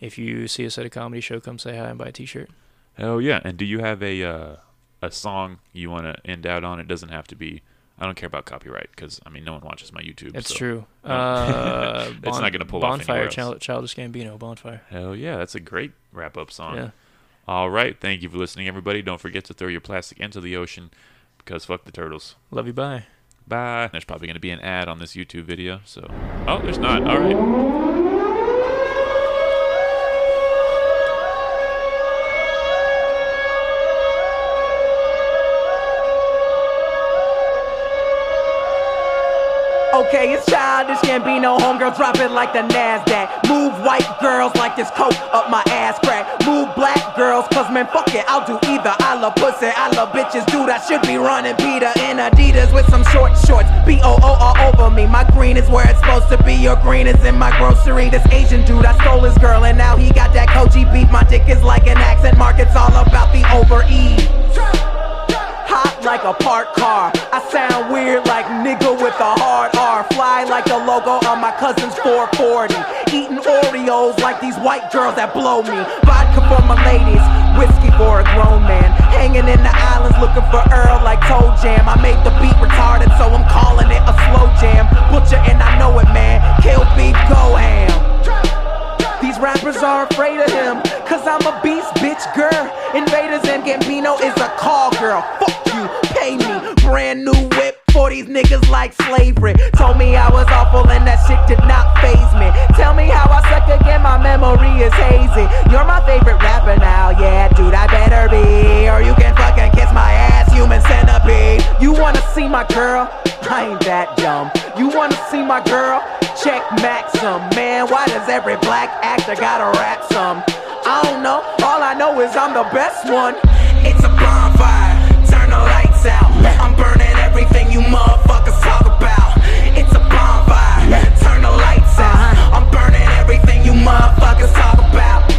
if you see us at a comedy show, come say hi and buy a T-shirt. Hell yeah! And do you have a uh, a song you want to end out on? It doesn't have to be. I don't care about copyright because I mean no one watches my YouTube. That's so- true. Uh, It's not gonna pull off Bonfire, else. Child, Childish Gambino, Bonfire. Hell yeah! That's a great wrap up song. Yeah. All right. Thank you for listening, everybody. Don't forget to throw your plastic into the ocean because fuck the turtles. Love you. Bye. Bye. There's probably going to be an ad on this YouTube video. So, oh, there's not. All right. Okay, it's childish, can't be no homegirl, drop it like the NASDAQ. Move white girls like this coat up my ass crack. Move black girls, cause man, fuck it, I'll do either. I love pussy, I love bitches, dude. I should be running Peter in Adidas with some short shorts. B O O all over me. My green is where it's supposed to be. Your green is in my grocery. This Asian dude, I stole his girl, and now he got that Kobe beef. My dick is like an accent mark, it's all about the over E. Hot like a parked car. I sound weird like nigga with a hard R. Fly like the logo on my cousin's 440. Eating Oreos like these white girls that blow me. Vodka for my ladies, whiskey for a grown man. Hanging in the islands looking for Earl like Toe Jam. I made the beat retarded, so I'm calling it a slow jam. Butcher and I know it, man. Kill beef, go ham. These rappers are afraid of him, cause I'm a beast, bitch, girl. Invaders and Gambino is a call girl, fuck you, pay me. Brand new whip for these niggas like slavery. Told me I was awful and that shit did not phase me. Tell me how I suck again, my memory is hazy. You're my favorite rapper now, yeah, dude, I better be. Or you can fucking kiss my ass, human centipede. You wanna see my girl? I ain't that dumb. You wanna see my girl? Check Maxim, man. Why does every black actor gotta rap some? I don't know. All I know is I'm the best one. It's a bonfire. Out. I'm burning everything you motherfuckers talk about. It's a bonfire. Turn the lights out. I'm burning everything you motherfuckers.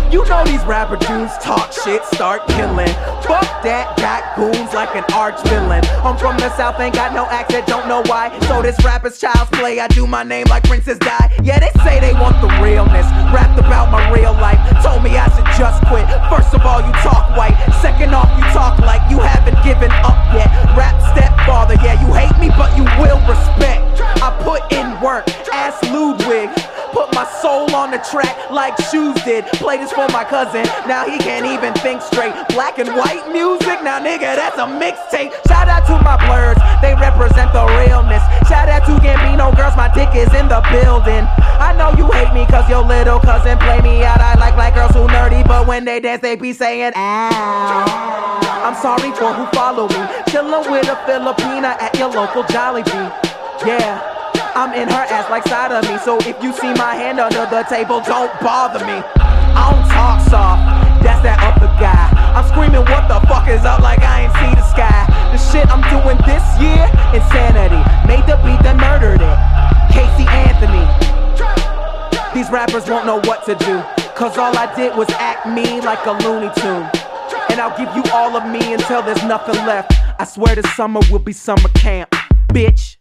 You know these rapper dudes talk shit, start killing. Fuck that, got goons like an arch villain. I'm from the south, ain't got no accent, don't know why. So this rapper's child's play, I do my name like Princess Di. Yeah, they say they want the realness. Rapped about my real life, told me I should just quit. First of all, you talk white. Second off, you talk like you haven't given up yet. Rap stepfather, yeah, you hate me, but you will respect. I put in work, ask Ludwig. Put my soul on the track like shoes did. Play this for my cousin, now he can't even think straight. Black and white music, now nigga, that's a mixtape. Shout out to my blurs, they represent the realness. Shout out to Gambino girls, my dick is in the building. I know you hate me cause your little cousin play me out. I like black girls who nerdy, but when they dance, they be saying, ow. I'm sorry for who follow me. Chillin' with a Filipina at your local Jollibee. Yeah. I'm in her ass like side of me. So if you see my hand under the table, don't bother me. I don't talk soft, that's that other guy. I'm screaming, what the fuck is up like I ain't see the sky. The shit I'm doing this year, insanity. Made the beat that murdered it. Casey Anthony. These rappers won't know what to do. Cause all I did was act me like a Looney Tune. And I'll give you all of me until there's nothing left. I swear this summer will be summer camp. Bitch.